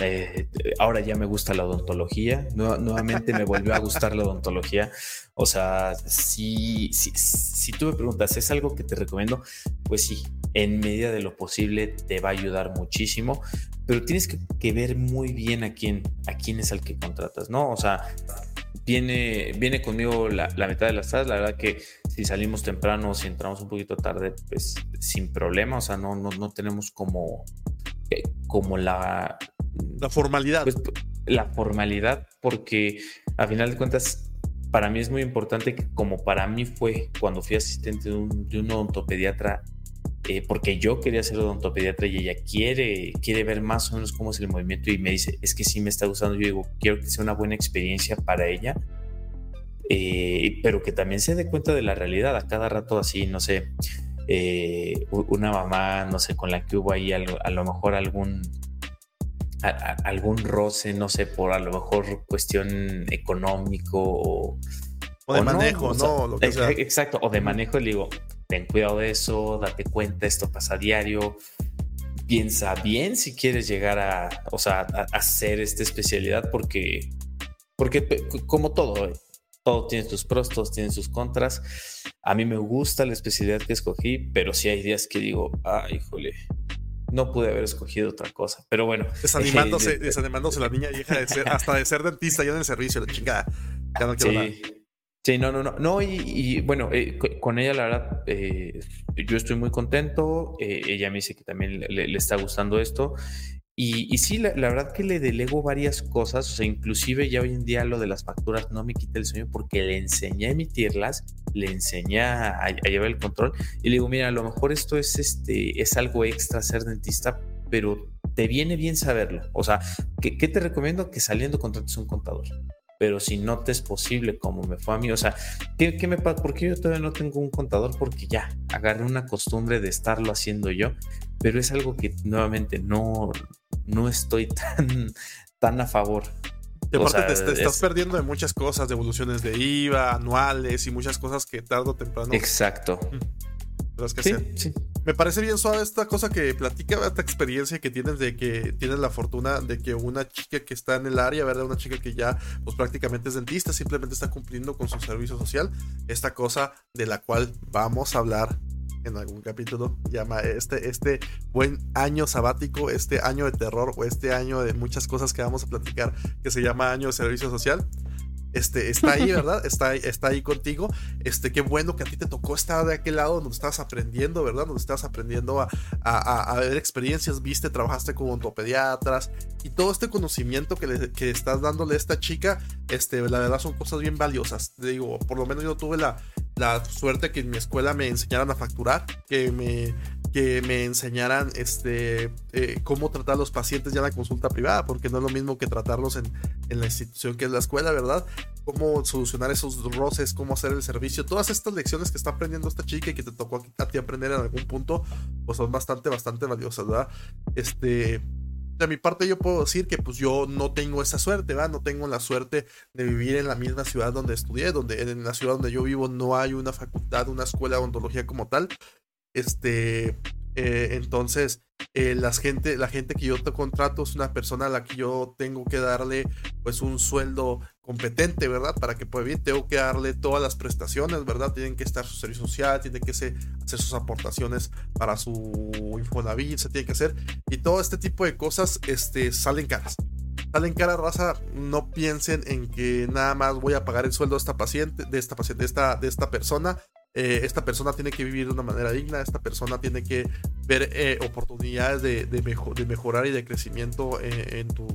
eh, ahora ya me gusta la odontología, nuevamente me volvió a gustar la odontología. O sea, si, si, si, tú me preguntas, ¿es algo que te recomiendo? Pues sí, en medida de lo posible te va a ayudar muchísimo, pero tienes que, ver muy bien a quién, a quién es al que contratas, ¿no? O sea, viene, viene conmigo la, mitad de las tardes, la verdad que si salimos temprano, si entramos un poquito tarde, pues sin problema, o sea, no, no, no tenemos como, eh, como la, la formalidad. Pues, la formalidad, porque a final de cuentas, para mí es muy importante que como para mí fue cuando fui asistente de un, de un odontopediatra, eh, porque yo quería ser odontopediatra y ella quiere, quiere ver más o menos cómo es el movimiento y me dice, es que sí me está gustando, yo digo, quiero que sea una buena experiencia para ella, eh, pero que también se dé cuenta de la realidad, a cada rato así, no sé, eh, una mamá, no sé, con la que hubo ahí algo, a lo mejor algún algún roce, no sé, por a lo mejor cuestión económico o, de manejo, ¿no? Exacto, o de manejo, le digo, ten cuidado de eso, date cuenta, esto pasa a diario. Piensa bien si quieres llegar a, o sea, a, hacer esta especialidad, porque, porque como todo, eh, todo tiene sus pros, todos tienen sus contras. A mí me gusta la especialidad que escogí, pero sí hay días que digo, ay, híjole, no pude haber escogido otra cosa. Pero bueno. *laughs* Desanimándose, desanimándose la niña hija de ser, hasta de ser dentista ya en el servicio, la chingada. Ya no quiero sí. Sí, no, no, no. No, y, bueno, eh, con ella, la verdad, eh, yo estoy muy contento. Eh, ella me dice que también le, está gustando esto. Y, sí, la, verdad que le delego varias cosas, o sea, inclusive ya hoy en día lo de las facturas no me quita el sueño porque le enseñé a emitirlas, le enseñé a, llevar el control y le digo, mira, a lo mejor esto es, este, es algo extra ser dentista, pero te viene bien saberlo. O sea, ¿qué, te recomiendo? Que saliendo contrates un contador pero si no te es posible, como me fue a mí, o sea, ¿qué, qué me pasa? ¿Por qué yo todavía no tengo un contador? Porque ya agarré una costumbre de estarlo haciendo yo, pero es algo que nuevamente no, no estoy tan, tan a favor. De aparte te, estás perdiendo de muchas cosas, devoluciones de IVA, anuales y muchas cosas que tarde o temprano. Exacto. que sí, sí. Me parece bien suave esta cosa que platica, esta experiencia que tienes de que tienes la fortuna de que una chica que está en el área, ¿verdad? Una chica que ya pues prácticamente es dentista, simplemente está cumpliendo con su servicio social. Esta cosa de la cual vamos a hablar en algún capítulo, llama este, este buen año sabático, este año de terror o este año de muchas cosas que vamos a platicar que se llama año de servicio social este, está ahí, ¿verdad? Está, está ahí contigo. Este, qué bueno que a ti te tocó estar de aquel lado donde estás aprendiendo, ¿verdad? Donde estás aprendiendo a, a, ver experiencias, viste, trabajaste con ontopediatras y todo este conocimiento que, le, que estás dándole a esta chica, este, la verdad son cosas bien valiosas. Digo, por lo menos yo tuve la, la suerte que en mi escuela me enseñaran a facturar, que me, que me enseñaran este, eh, cómo tratar a los pacientes ya en la consulta privada, porque no es lo mismo que tratarlos en, en, la institución que es la escuela, ¿verdad? Cómo solucionar esos roces, cómo hacer el servicio, todas estas lecciones que está aprendiendo esta chica y que te tocó a ti aprender en algún punto, pues son bastante, bastante valiosas, ¿verdad? Este, de mi parte yo puedo decir que pues yo no tengo esa suerte, ¿verdad? No tengo la suerte de vivir en la misma ciudad donde estudié, donde en la ciudad donde yo vivo no hay una facultad, una escuela de odontología como tal. Este, eh, entonces, eh, gente, la gente que yo te contrato es una persona a la que yo tengo que darle pues un sueldo competente, ¿verdad? Para que pueda vivir, tengo que darle todas las prestaciones, ¿verdad? Tienen que estar su servicio social, tiene que hacer sus aportaciones para su Infonavit, se tiene que hacer. Y todo este tipo de cosas este, salen caras. Salen cara raza, no piensen en que nada más voy a pagar el sueldo de esta paciente, de esta paciente, esta, de esta persona, eh, esta persona tiene que vivir de una manera digna, esta persona tiene que ver eh, oportunidades de, de, de, mejorar y de crecimiento en, tu,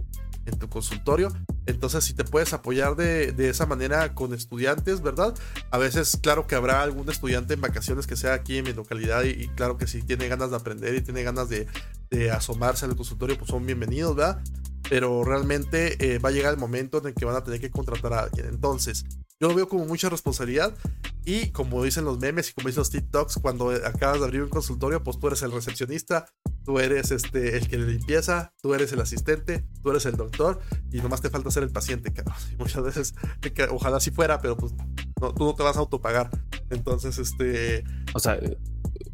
en tu consultorio. Entonces, si te puedes apoyar de, de, esa manera con estudiantes, ¿verdad? A veces, claro que habrá algún estudiante en vacaciones que sea aquí en mi localidad y, claro que si tiene ganas de aprender y tiene ganas de, de asomarse al consultorio, pues son bienvenidos, ¿verdad? Pero realmente eh, va a llegar el momento en el que van a tener que contratar a alguien. Entonces, yo lo veo como mucha responsabilidad y como dicen los memes y como dicen los TikToks, cuando acabas de abrir un consultorio, pues tú eres el recepcionista, tú eres este, el que le limpieza, tú eres el asistente, tú eres el doctor y nomás te falta ser el paciente, cabrón. *laughs* Muchas veces, ojalá así fuera, pero pues tú no te vas a autopagar. Entonces, este... O sea,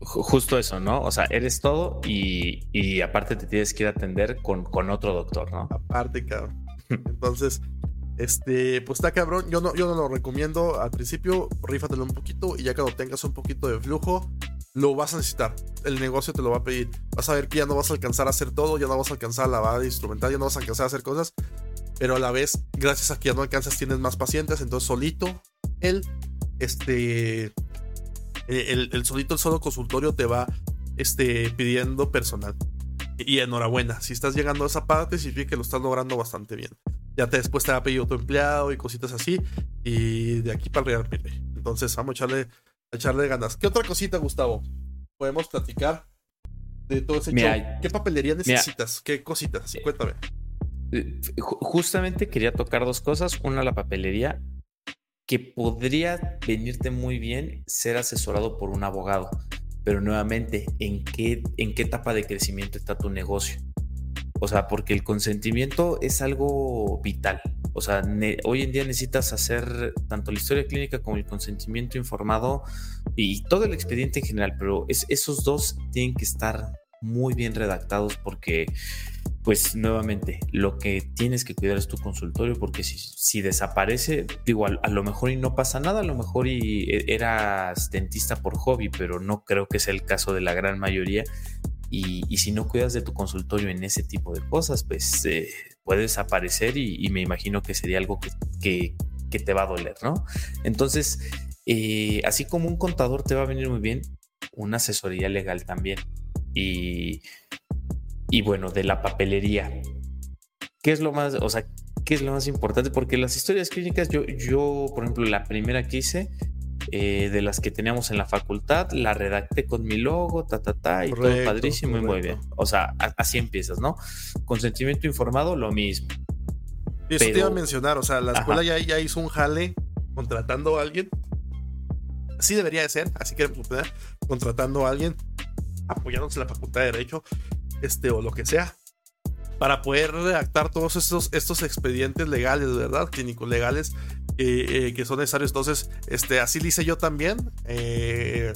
justo eso, ¿no? O sea, eres todo y, y aparte te tienes que ir a atender con, con otro doctor, ¿no? Aparte, cabrón. Entonces, este, pues está cabrón. Yo no, yo no lo recomiendo. Al principio, rífatelo un poquito y ya cuando tengas un poquito de flujo, lo vas a necesitar. El negocio te lo va a pedir. Vas a ver que ya no vas a alcanzar a hacer todo, ya no vas a alcanzar a lavar instrumental, ya no vas a alcanzar a hacer cosas. Pero a la vez, gracias a que ya no alcanzas, tienes más pacientes. Entonces, solito, el, este, el, el solito, el solo consultorio te va, este, pidiendo personal. Y enhorabuena, si estás llegando a esa parte, significa que lo estás logrando bastante bien ya te, después te ha pedido tu empleado y cositas así. Y de aquí para el Real Entonces vamos a echarle, a echarle ganas. ¿Qué otra cosita, Gustavo? Podemos platicar de todo ese show. ¿Qué papelería necesitas? ¿Qué cositas? Cuéntame. Eh, justamente quería tocar dos cosas. Una, la papelería, que podría venirte muy bien ser asesorado por un abogado. Pero nuevamente, ¿en qué, en qué etapa de crecimiento está tu negocio? O sea, porque el consentimiento es algo vital. O sea, hoy en día necesitas hacer tanto la historia clínica como el consentimiento informado y todo el expediente en general, pero esos dos tienen que estar muy bien redactados porque, pues nuevamente, lo que tienes que cuidar es tu consultorio porque si, desaparece, digo, a, lo mejor y no pasa nada, a lo mejor y e, eras dentista por hobby, pero no creo que sea el caso de la gran mayoría y, si no cuidas de tu consultorio en ese tipo de cosas, pues eh, puede desaparecer y, me imagino que sería algo que, te va a doler, ¿no? Entonces, eh, así como un contador te va a venir muy bien, una asesoría legal también. Y, y bueno, de la papelería. ¿Qué es lo más, o sea, qué es lo más importante? Porque las historias clínicas, yo, yo, por ejemplo, la primera que hice, eh, de las que teníamos en la facultad, la redacté con mi logo, ta, ta, ta, y todo padrísimo y muy bien. O sea, así empiezas, ¿no? Consentimiento informado, lo mismo. Eso te iba a mencionar, o sea, la escuela ya, ya, hizo un jale contratando a alguien. Así debería de ser, así que contratando a alguien, apoyándose en la facultad de Derecho, este, o lo que sea, para poder redactar todos estos, estos expedientes legales, ¿verdad? Clínicos legales eh, que son necesarios. Entonces, este, así lo hice yo también. Eh,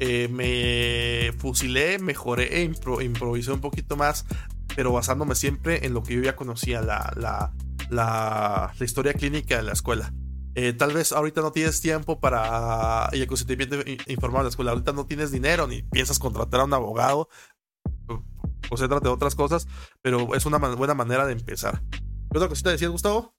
eh, me fusilé, mejoré e improvisé un poquito más, pero basándome siempre en lo que yo ya conocía, la, la, la, historia clínica de la escuela. Eh, tal vez ahorita no tienes tiempo para el consentimiento informado de la escuela. Ahorita no tienes dinero ni piensas contratar a un abogado. Trata de otras cosas, pero es una buena manera de empezar. ¿Qué otra cosita decías, Gustavo?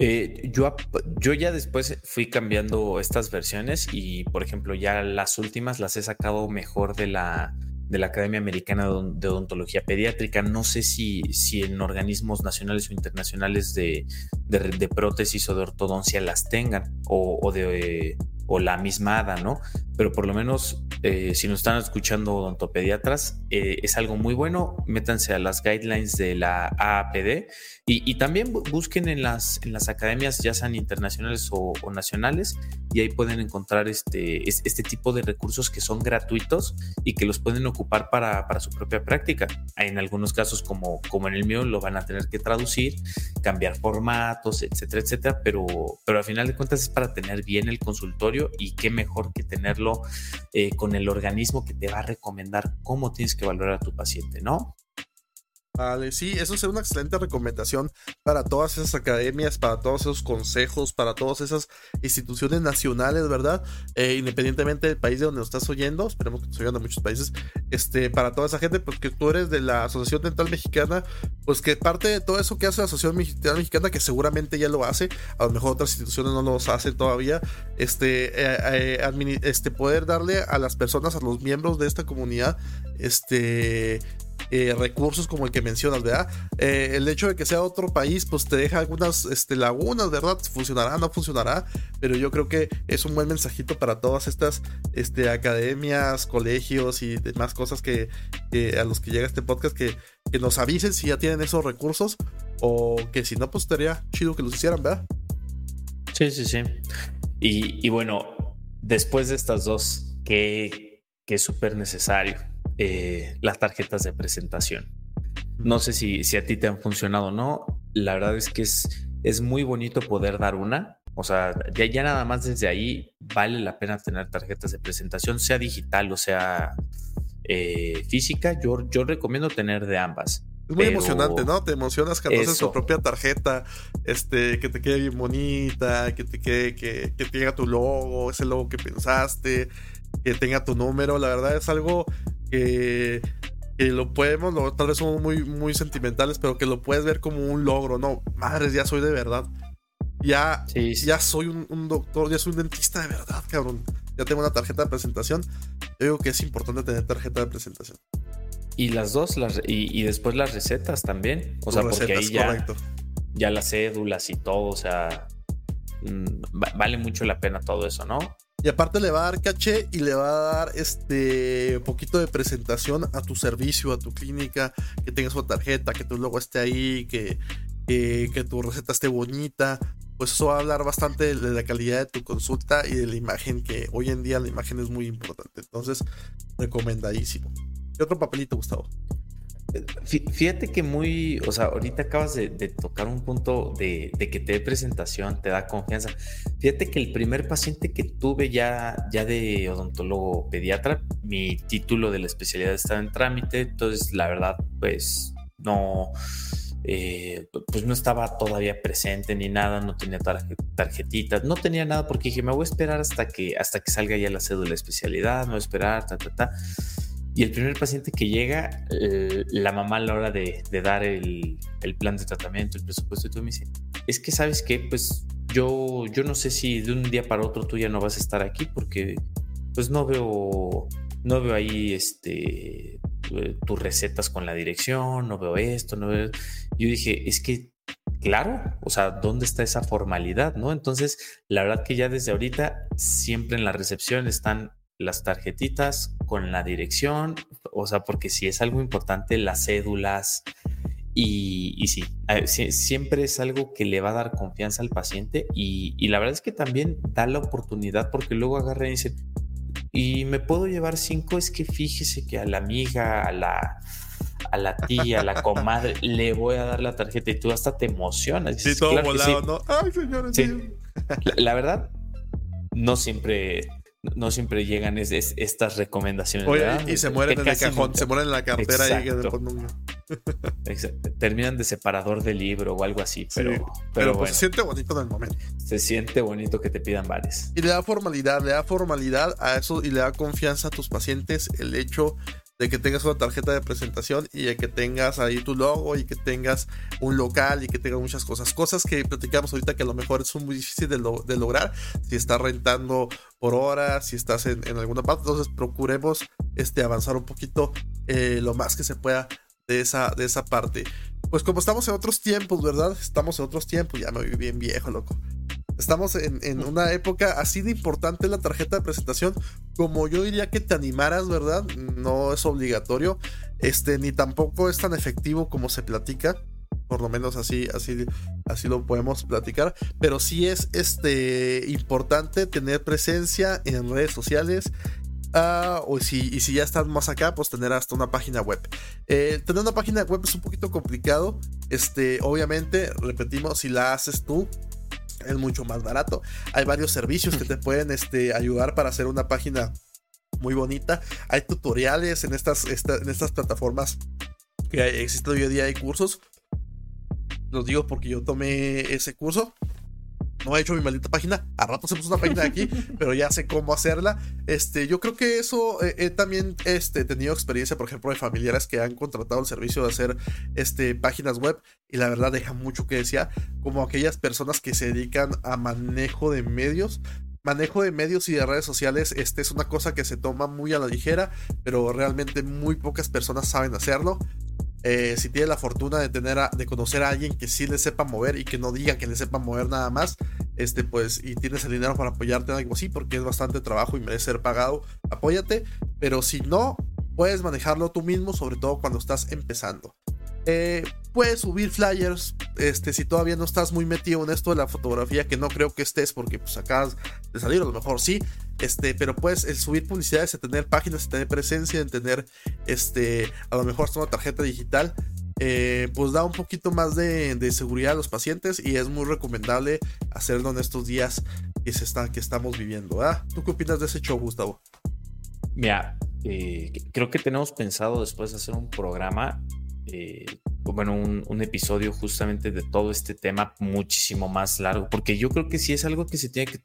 Eh, yo, yo ya después fui cambiando estas versiones y, por ejemplo, ya las últimas las he sacado mejor de la, de la Academia Americana de Odontología Pediátrica. No sé si, si en organismos nacionales o internacionales de, de, prótesis o de ortodoncia las tengan o, o de o la misma ADA, ¿no? Pero por lo menos, eh, si nos están escuchando odontopediatras, eh, es algo muy bueno. Métanse a las guidelines de la AAPD y, también busquen en las, en las academias, ya sean internacionales o, nacionales, y ahí pueden encontrar este, este tipo de recursos que son gratuitos y que los pueden ocupar para, para su propia práctica. En algunos casos, como, como en el mío, lo van a tener que traducir, cambiar formatos, etcétera, etcétera, pero, pero al final de cuentas es para tener bien el consultorio y qué mejor que tenerlo eh, con el organismo que te va a recomendar cómo tienes que valorar a tu paciente, ¿no? Sí, eso es una excelente recomendación para todas esas academias, para todos esos consejos, para todas esas instituciones nacionales, ¿verdad? Eh, independientemente del país de donde nos estás oyendo, esperemos que nos oigan de muchos países, este, para toda esa gente, pues que tú eres de la Asociación Dental Mexicana, pues que parte de todo eso que hace la Asociación Dental Mexicana, que seguramente ya lo hace, a lo mejor otras instituciones no lo hacen todavía, este, eh, eh, este, poder darle a las personas, a los miembros de esta comunidad, este eh, recursos como el que mencionas, ¿verdad? Eh, el hecho de que sea otro país, pues te deja algunas este, lagunas, ¿verdad? ¿Funcionará? ¿No funcionará? Pero yo creo que es un buen mensajito para todas estas este, academias, colegios y demás cosas que, a los que llega este podcast, que, que nos avisen si ya tienen esos recursos o que si no, pues estaría chido que los hicieran, ¿verdad? Sí, sí, sí. Y, bueno, después de estas dos, que, que es súper necesario eh, las tarjetas de presentación. No sé si, si a ti te han funcionado o no. La verdad es que es, es muy bonito poder dar una. O sea, ya, ya nada más desde ahí vale la pena tener tarjetas de presentación, sea digital o sea eh, física. Yo, yo recomiendo tener de ambas. Es muy emocionante, ¿no? Te emocionas que haces tu propia tarjeta, este, que te quede bien bonita, que te quede, que, que tenga tu logo, ese logo que pensaste, que tenga tu número. La verdad es algo que, lo podemos, tal vez somos muy, muy sentimentales, pero que lo puedes ver como un logro, no, madres, ya soy de verdad. Ya, ya soy un, doctor, ya soy un dentista de verdad, cabrón. Ya tengo una tarjeta de presentación. Yo digo que es importante tener tarjeta de presentación. Y las dos, las, y, después las recetas también. O sea, porque ahí ya, ya las cédulas y todo, o sea, mm, vale mucho la pena todo eso, ¿no? Y aparte le va a dar caché y le va a dar este poquito de presentación a tu servicio, a tu clínica, que tengas su tarjeta, que tu logo esté ahí, que, que, tu receta esté bonita. Pues eso va a hablar bastante de la calidad de tu consulta y de la imagen, que hoy en día la imagen es muy importante. Entonces, recomendadísimo. ¿Qué otro papelito, Gustavo? Fíjate que muy, o sea, ahorita acabas de, tocar un punto de, que te dé presentación, te da confianza. Fíjate que el primer paciente que tuve ya, ya de odontólogo pediatra, mi título de la especialidad estaba en trámite, entonces la verdad, pues no, eh, pues no estaba todavía presente ni nada, no tenía tarjetitas, no tenía nada porque dije, me voy a esperar hasta que, hasta que salga ya la cédula de especialidad, me voy a esperar, ta, ta, ta. Y el primer paciente que llega, eh, la mamá a la hora de, dar el, plan de tratamiento, el presupuesto, y todo me dice, es que sabes que, pues yo, yo no sé si de un día para otro tú ya no vas a estar aquí porque pues no veo, no veo ahí este, tus recetas con la dirección, no veo esto, no veo... Yo dije, es que claro, o sea, ¿dónde está esa formalidad? ¿No? Entonces, la verdad que ya desde ahorita siempre en la recepción están las tarjetitas con la dirección, o sea, porque si es algo importante, las cédulas. Y, sí, siempre es algo que le va a dar confianza al paciente y, la verdad es que también da la oportunidad porque luego agarra y dice, y me puedo llevar cinco, es que fíjese que a la amiga, a la, a la tía, a la comadre, *laughs* le voy a dar la tarjeta y tú hasta te emocionas. Sí, todo volado, ¿no? Ay, señores. Sí. La, la, verdad, no siempre no siempre llegan es, estas recomendaciones. y se mueren en el cajón, se mueren en la cartera y Terminan de separador del libro o algo así, pero, pero, pues se siente bonito en el momento. Se siente bonito que te pidan varios. Y le da formalidad, le da formalidad a eso y le da confianza a tus pacientes el hecho de que tengas una tarjeta de presentación y de que tengas ahí tu logo y que tengas un local y que tengas muchas cosas. Cosas que platicamos ahorita que a lo mejor son muy difíciles de, lograr si estás rentando por hora, si estás en, alguna parte. Entonces procuremos este, avanzar un poquito eh, lo más que se pueda de esa, de esa parte. Pues como estamos en otros tiempos, ¿verdad? Estamos en otros tiempos, ya me vi bien viejo, loco. Estamos en, una época así de importante la tarjeta de presentación como yo diría que te animaras, ¿verdad? No es obligatorio, este, ni tampoco es tan efectivo como se platica. Por lo menos así, así, así lo podemos platicar. Pero sí es este, importante tener presencia en redes sociales. Ah, o si, y si ya estás más acá, pues tener hasta una página web. Eh, tener una página web es un poquito complicado. Este, obviamente, repetimos, si la haces tú, es mucho más barato. Hay varios servicios que te pueden este, ayudar para hacer una página muy bonita. Hay tutoriales en estas, en estas plataformas que existen hoy en día. Hay cursos. Los digo porque yo tomé ese curso no he hecho mi maldita página. A rato se puso una página aquí, *laughs* pero ya sé cómo hacerla. Este, yo creo que eso eh, he también este, tenido experiencia, por ejemplo, de familiares que han contratado el servicio de hacer este, páginas web y la verdad deja mucho que decir, como aquellas personas que se dedican a manejo de medios. Manejo de medios y de redes sociales, este es una cosa que se toma muy a la ligera, pero realmente muy pocas personas saben hacerlo. Eh, si tiene la fortuna de tener de conocer a alguien que sí le sepa mover y que no diga que le sepa mover nada más, este pues y tienes el dinero para apoyarte en algo así porque es bastante trabajo y merece ser pagado, apóyate, pero si no puedes manejarlo tú mismo, sobre todo cuando estás empezando. Eh, puedes subir flyers, este, si todavía no estás muy metido en esto de la fotografía, que no creo que estés porque pues acabas de salir, a lo mejor sí, este, pero puedes el subir publicidades, el tener páginas, tener presencia, en tener, este, a lo mejor una tarjeta digital, eh, pues da un poquito más de, seguridad a los pacientes y es muy recomendable hacerlo en estos días que, se está, que estamos viviendo. ¿Tú qué opinas de ese show, Gustavo? Mira, eh, creo que tenemos pensado después de hacer un programa eh, bueno, un, episodio justamente de todo este tema muchísimo más largo, porque yo creo que sí es algo que se tiene que,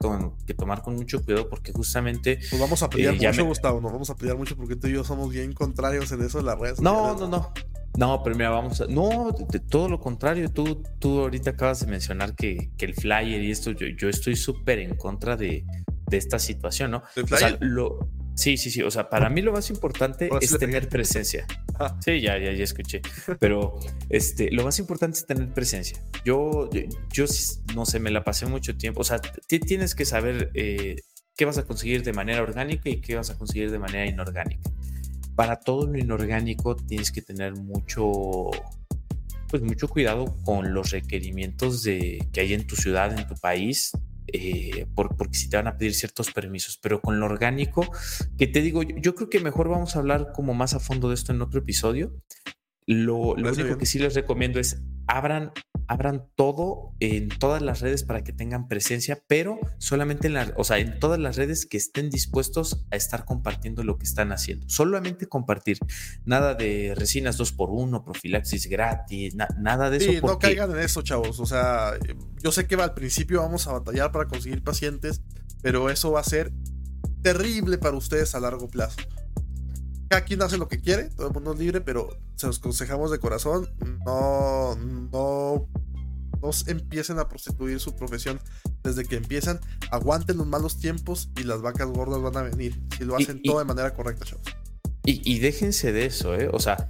tomar con mucho cuidado, porque justamente... Nos vamos a pelear eh, mucho, Gustavo, nos vamos a pelear mucho porque tú y yo somos bien contrarios en eso de las redes. No, no, no. No, pero mira, vamos a... No, de, todo lo contrario, tú, tú ahorita acabas de mencionar que, el flyer y esto, yo, yo estoy súper en contra de, esta situación, ¿no? O sea, lo, Sí, sí, sí. O sea, para mí lo más importante es tener presencia. Ah. Sí, ya, ya, ya escuché. Pero este, lo más importante es tener presencia. Yo, yo, no sé, me la pasé mucho tiempo. O sea, tienes que saber eh, qué vas a conseguir de manera orgánica y qué vas a conseguir de manera inorgánica. Para todo lo inorgánico tienes que tener mucho, pues mucho cuidado con los requerimientos de, que hay en tu ciudad, en tu país, eh, porque si te van a pedir ciertos permisos, pero con lo orgánico, que te digo, yo, creo que mejor vamos a hablar como más a fondo de esto en otro episodio. Lo, lo único que sí les recomiendo es abran abran todo en todas las redes para que tengan presencia, pero solamente en, la, o sea, en todas las redes que estén dispuestos a estar compartiendo lo que están haciendo. Solamente compartir. Nada de resinas 2x1, profilaxis gratis, nada de eso. Sí, no caigan en eso, chavos. O sea, yo sé que al principio vamos a batallar para conseguir pacientes, pero eso va a ser terrible para ustedes a largo plazo cada quien hace lo que quiere, todo el mundo es libre, pero se los aconsejamos de corazón, no, no, no empiecen a prostituir su profesión desde que empiezan, aguanten los malos tiempos y las vacas gordas van a venir, si lo hacen todo de manera correcta, chavos. Y, déjense de eso, ¿eh? O sea,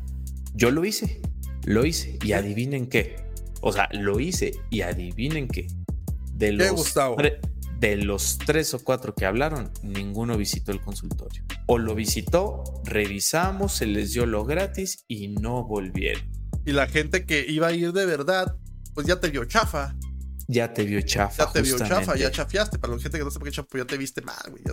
yo lo hice, lo hice, y adivinen qué. O sea, lo hice y adivinen qué. De los, Gustavo? De los tres o cuatro que hablaron, ninguno visitó el consultorio. O lo visitó, revisamos, se les dio lo gratis y no volvieron. Y la gente que iba a ir de verdad, pues ya te vio chafa. Ya te vio chafa. Ya te vio chafa, ya chafiaste. Para la gente que no sepa qué chafa, ya te viste mal, güey.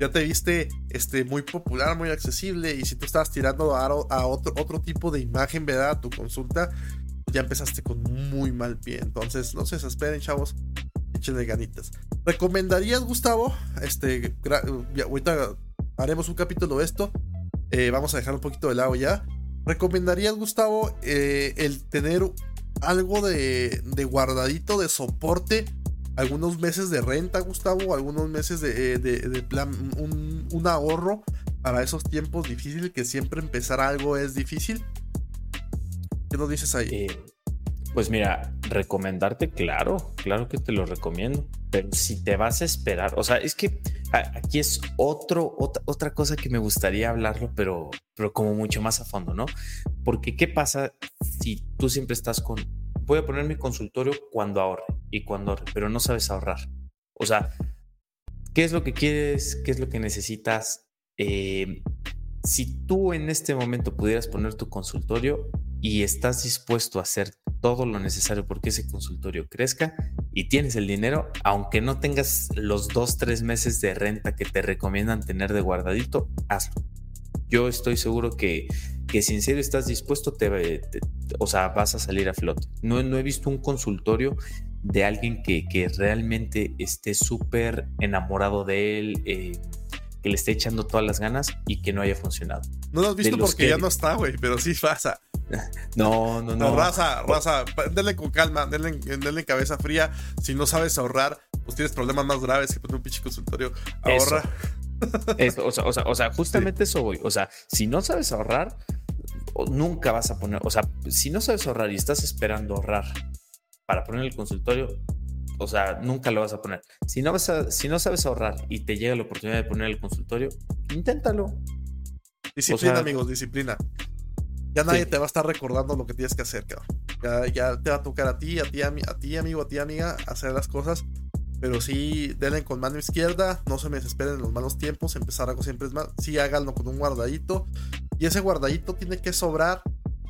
Ya te, viste este, muy popular, muy accesible. Y si tú estabas tirando a, a otro, otro tipo de imagen, ¿verdad? A tu consulta, ya empezaste con muy mal pie. Entonces, no se desesperen, chavos échenle ganitas. ¿Recomendarías, Gustavo? Este, haremos un capítulo esto. Eh, vamos a dejar un poquito de lado ya. ¿Recomendarías, Gustavo, eh, el tener algo de, guardadito de soporte? Algunos meses de renta, Gustavo, algunos meses de, de, plan, un, ahorro para esos tiempos difíciles, que siempre empezar algo es difícil. ¿Qué nos dices ahí? Eh, pues mira, recomendarte, claro, claro que te lo recomiendo, pero si te vas a esperar, o sea, es que aquí es otro, otra, cosa que me gustaría hablarlo, pero, pero como mucho más a fondo, ¿no? Porque ¿qué pasa si tú siempre estás con, voy a poner mi consultorio cuando ahorre y cuando ahorre, pero no sabes ahorrar? O sea, ¿qué es lo que quieres? ¿Qué es lo que necesitas? Eh, si tú en este momento pudieras poner tu consultorio y estás dispuesto a hacer todo lo necesario porque ese consultorio crezca y tienes el dinero, aunque no tengas los dos, tres meses de renta que te recomiendan tener de guardadito, hazlo. Yo estoy seguro que, que si en serio estás dispuesto, te, o sea, vas a salir a flote. No, no he visto un consultorio de alguien que, que realmente esté súper enamorado de él. Eh, que le esté echando todas las ganas y que no haya funcionado. No lo has visto porque ya no está, güey, pero sí pasa. *laughs* No, no, no. raza, raza, denle con calma, denle, denle, cabeza fría. Si no sabes ahorrar, pues tienes problemas más graves que poner un pinche consultorio. Ahorra. o, sea, o, sea, o, sea, justamente eso voy. O sea, si no sabes ahorrar, nunca vas a poner. O sea, si no sabes ahorrar y estás esperando ahorrar para poner el consultorio, o sea, nunca lo vas a poner. Si no, vas a, si no sabes ahorrar y te llega la oportunidad de poner el consultorio, inténtalo. Disciplina, amigos, disciplina. Ya nadie te va a estar recordando lo que tienes que hacer, cabrón. Ya, ya te va a tocar a ti, a ti, a, a ti, amigo, a ti, amiga, hacer las cosas. Pero sí, denle con mano izquierda, no se me desesperen en los malos tiempos, empezar algo siempre es mal. Sí, háganlo con un guardadito. Y ese guardadito tiene que sobrar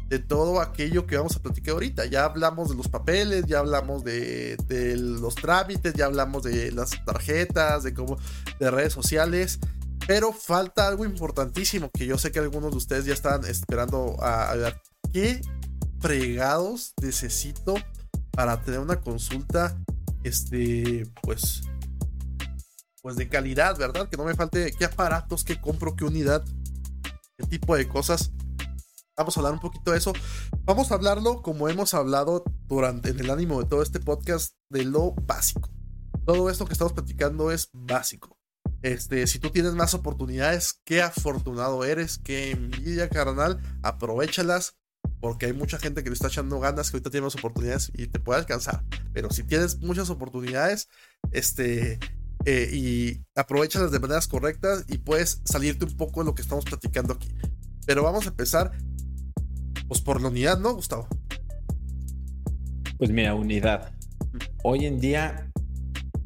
de todo aquello que vamos a platicar ahorita. Ya hablamos de los papeles, ya hablamos de, de los trámites, ya hablamos de las tarjetas, de cómo, de redes sociales. Pero falta algo importantísimo que yo sé que algunos de ustedes ya están esperando a, ver. ¿Qué fregados necesito para tener una consulta? Este, pues, pues de calidad, ¿verdad? Que no me falte qué aparatos, qué compro, qué unidad, qué tipo de cosas. Vamos a hablar un poquito de eso. Vamos a hablarlo como hemos hablado durante en el ánimo de todo este podcast de lo básico. Todo esto que estamos platicando es básico. Este, si tú tienes más oportunidades, qué afortunado eres, qué envidia carnal, aprovechalas, porque hay mucha gente que le está echando ganas, que ahorita tiene más oportunidades y te puede alcanzar. Pero si tienes muchas oportunidades, este, eh, y aprovechalas de maneras correctas y puedes salirte un poco de lo que estamos platicando aquí. Pero vamos a empezar, pues por la unidad, ¿no, Gustavo? Pues mira, unidad. Hoy en día,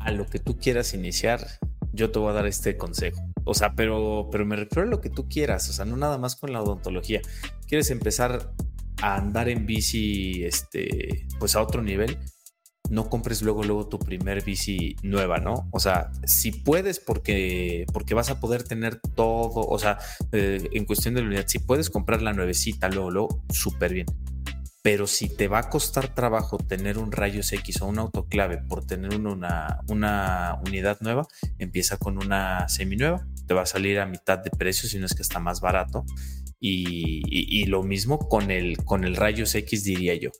a lo que tú quieras iniciar, yo te voy a dar este consejo. O sea, pero, pero me refiero a lo que tú quieras, o sea, no nada más con la odontología. ¿Quieres empezar a andar en bici, este, pues a otro nivel? No compres luego, luego tu primer bici nueva, ¿no? O sea, si puedes, porque, porque vas a poder tener todo, o sea, eh, en cuestión de la unidad, si puedes comprar la nuevecita luego, luego, súper bien pero si te va a costar trabajo tener un rayos X o un autoclave por tener una, unidad nueva, empieza con una seminueva, te va a salir a mitad de precio, si no es que está más barato. Y, lo mismo con el, con el rayos X, diría yo.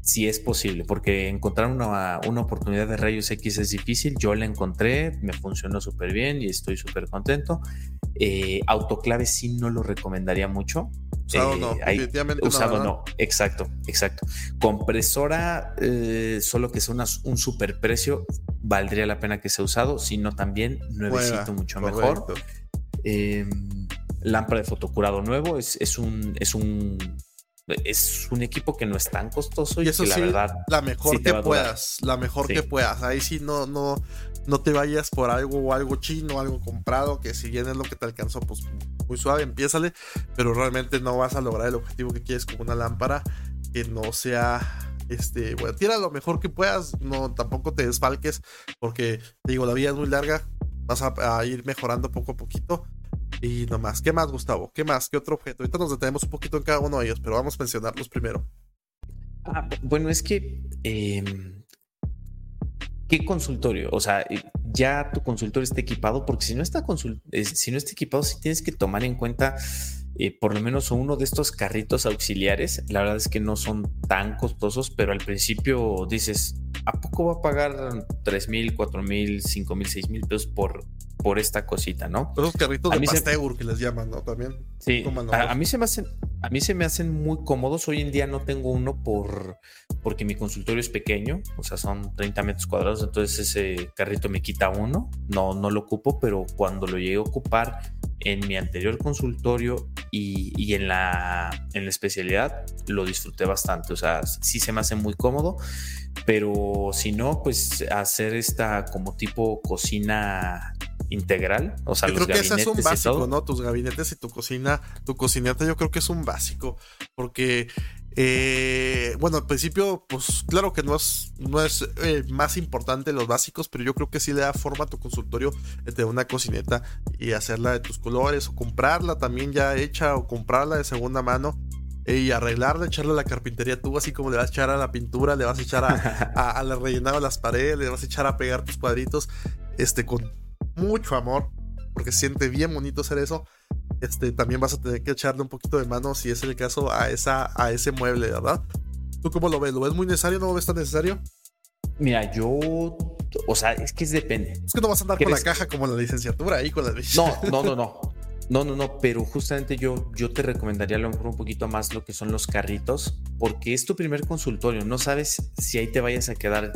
Si es posible, porque encontrar una, una, oportunidad de rayos X es difícil. Yo la encontré, me funcionó súper bien y estoy súper contento. Eh, autoclave sí no lo recomendaría mucho. Usado no, eh, definitivamente usado no, exacto, exacto. Compresora, eh, solo que sea un super precio, valdría la pena que sea usado, sino también nuevecito, mucho mejor. Em, lámpara de fotocurado nuevo, es, es un, es un es un equipo que no es tan costoso y, eso que la verdad la mejor que puedas la mejor que puedas. Ahí sí no no no te vayas por algo o algo chino algo comprado que si bien es lo que te alcanzó pues muy suave empiézale pero realmente no vas a lograr el objetivo que quieres con una lámpara que no sea este bueno tira lo mejor que puedas no tampoco te desfalques porque te digo la vida es muy larga vas a ir mejorando poco a poquito y nomás, ¿qué más, Gustavo? ¿Qué más? ¿Qué otro objeto? Ahorita nos detenemos un poquito en cada uno de ellos, pero vamos a mencionarlos primero. Ah, bueno, es que em, ¿qué consultorio? O sea, ya tu consultorio está equipado, porque si no está, si no está equipado, sí tienes que tomar en cuenta eh, por lo menos uno de estos carritos auxiliares. La verdad es que no son tan costosos, pero al principio dices, ¿a poco va a pagar 3 mil, 4 mil, 5 mil, 6 mil pesos por, por esta cosita, ¿no? Esos carritos de Pasteur que les llaman, ¿no? También. Sí, a, mí se me hacen, a mí se me hacen muy cómodos. Hoy en día no tengo uno por porque mi consultorio es pequeño, o sea, son 30 metros cuadrados, entonces ese carrito me quita uno, no, no lo ocupo, pero cuando lo llegué a ocupar en mi anterior consultorio y, y en, la, en la especialidad, lo disfruté bastante, o sea, sí se me hace muy cómodo, pero si no, pues hacer esta como tipo cocina integral. O sea, yo creo que ese es un básico, ¿no? Tus gabinetes y tu cocina, tu cocineta, yo creo que es un básico. Porque, eh, bueno, al principio, pues claro que no es, no es eh, más importante los básicos, pero yo creo que sí le da forma a tu consultorio de una cocineta y hacerla de tus colores o comprarla también ya hecha o comprarla de segunda mano y arreglarla, echarle a la carpintería tú, así como le vas a echar a la pintura, le vas a echar a, a, a rellenar las paredes, le vas a echar a pegar tus cuadritos, este, con mucho amor, porque siente bien bonito hacer eso. Este, también vas a tener que echarle un poquito de mano, si es el caso, a, esa, a ese mueble, ¿verdad? ¿Tú cómo lo ves? ¿Lo ves muy necesario? ¿No lo ves tan necesario? Mira, yo, o sea, es que es depende. Es que no vas a andar con la caja como la licenciatura ahí con la No, no, no, no. No, no, no, pero justamente yo, yo te recomendaría a lo mejor un poquito más lo que son los carritos, porque es tu primer consultorio, no sabes si ahí te vayas a quedar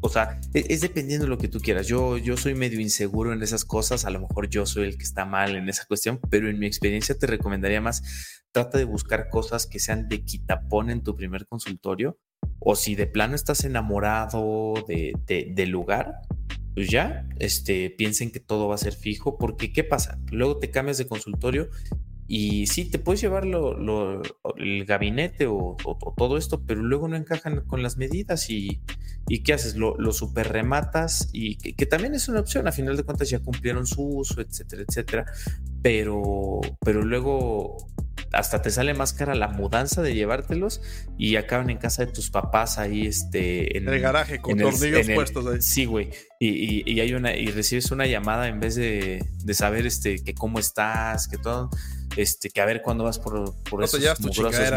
o sea, e-, es, dependiendo de lo que tú quieras. Yo, yo soy medio inseguro en esas cosas. A lo mejor yo soy el que está mal en esa cuestión, pero en mi experiencia te recomendaría más, trata de buscar cosas que sean de quitapón en tu primer consultorio. O si de plano estás enamorado de, del lugar, pues ya, este, piensen que todo va a ser fijo, porque ¿qué pasa? Luego te cambias de consultorio y sí, te puedes llevar el gabinete o, todo esto, pero luego no encajan con las medidas y, ¿qué haces? Lo, super rematas y que, también es una opción, a final de cuentas ya cumplieron su uso, etcétera, etcétera, pero, pero luego hasta te sale más cara la mudanza de llevártelos y acaban en casa de tus papás ahí este en el garaje con tornillos puestos ahí. Sí, güey. Y, y, hay una y recibes una llamada en vez de, de saber este que cómo estás, que todo este, que a ver cuándo vas por, por esos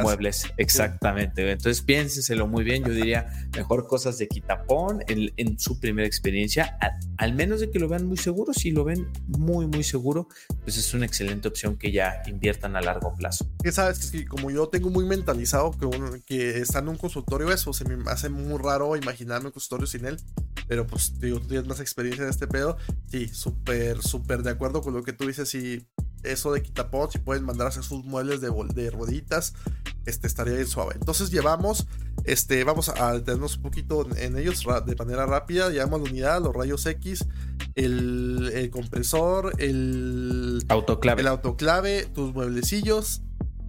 muebles. Exactamente. Entonces piénsenselo muy bien. Yo diría mejor cosas de quitapón en, su primera experiencia, al, menos de que lo vean muy seguro. Si lo ven muy, muy seguro, pues es una excelente opción que ya inviertan a largo plazo. Que sabes es que como yo tengo muy mentalizado que, que está en un consultorio, eso se me hace muy raro imaginarme un consultorio sin él. Pero pues digo, tú tienes más experiencia en este pedo. Sí, súper, súper de acuerdo con lo que tú dices. Y eso de quitapón, si pueden mandar a hacer sus muebles de, de rueditas, este estaría bien suave. Entonces llevamos, este, vamos a detenernos un poquito en, ellos de manera rápida. Llevamos la unidad, los rayos X, el, compresor, el autoclave. el autoclave, tus mueblecillos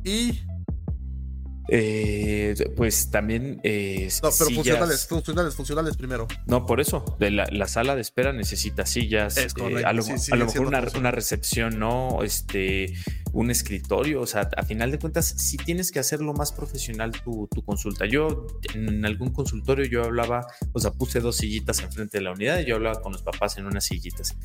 y eh, pues también. Eh, no, pero funcionales, funcionales, funcionales primero. No, por eso. De la, sala de espera necesita sillas. Eh, a lo, mejor una, recepción, ¿no? Este, un escritorio. O sea, a final de cuentas, si tienes que hacerlo más profesional tu, consulta. Yo, en algún consultorio, yo hablaba, o sea, puse dos sillitas enfrente de la unidad y yo hablaba con los papás en unas sillitas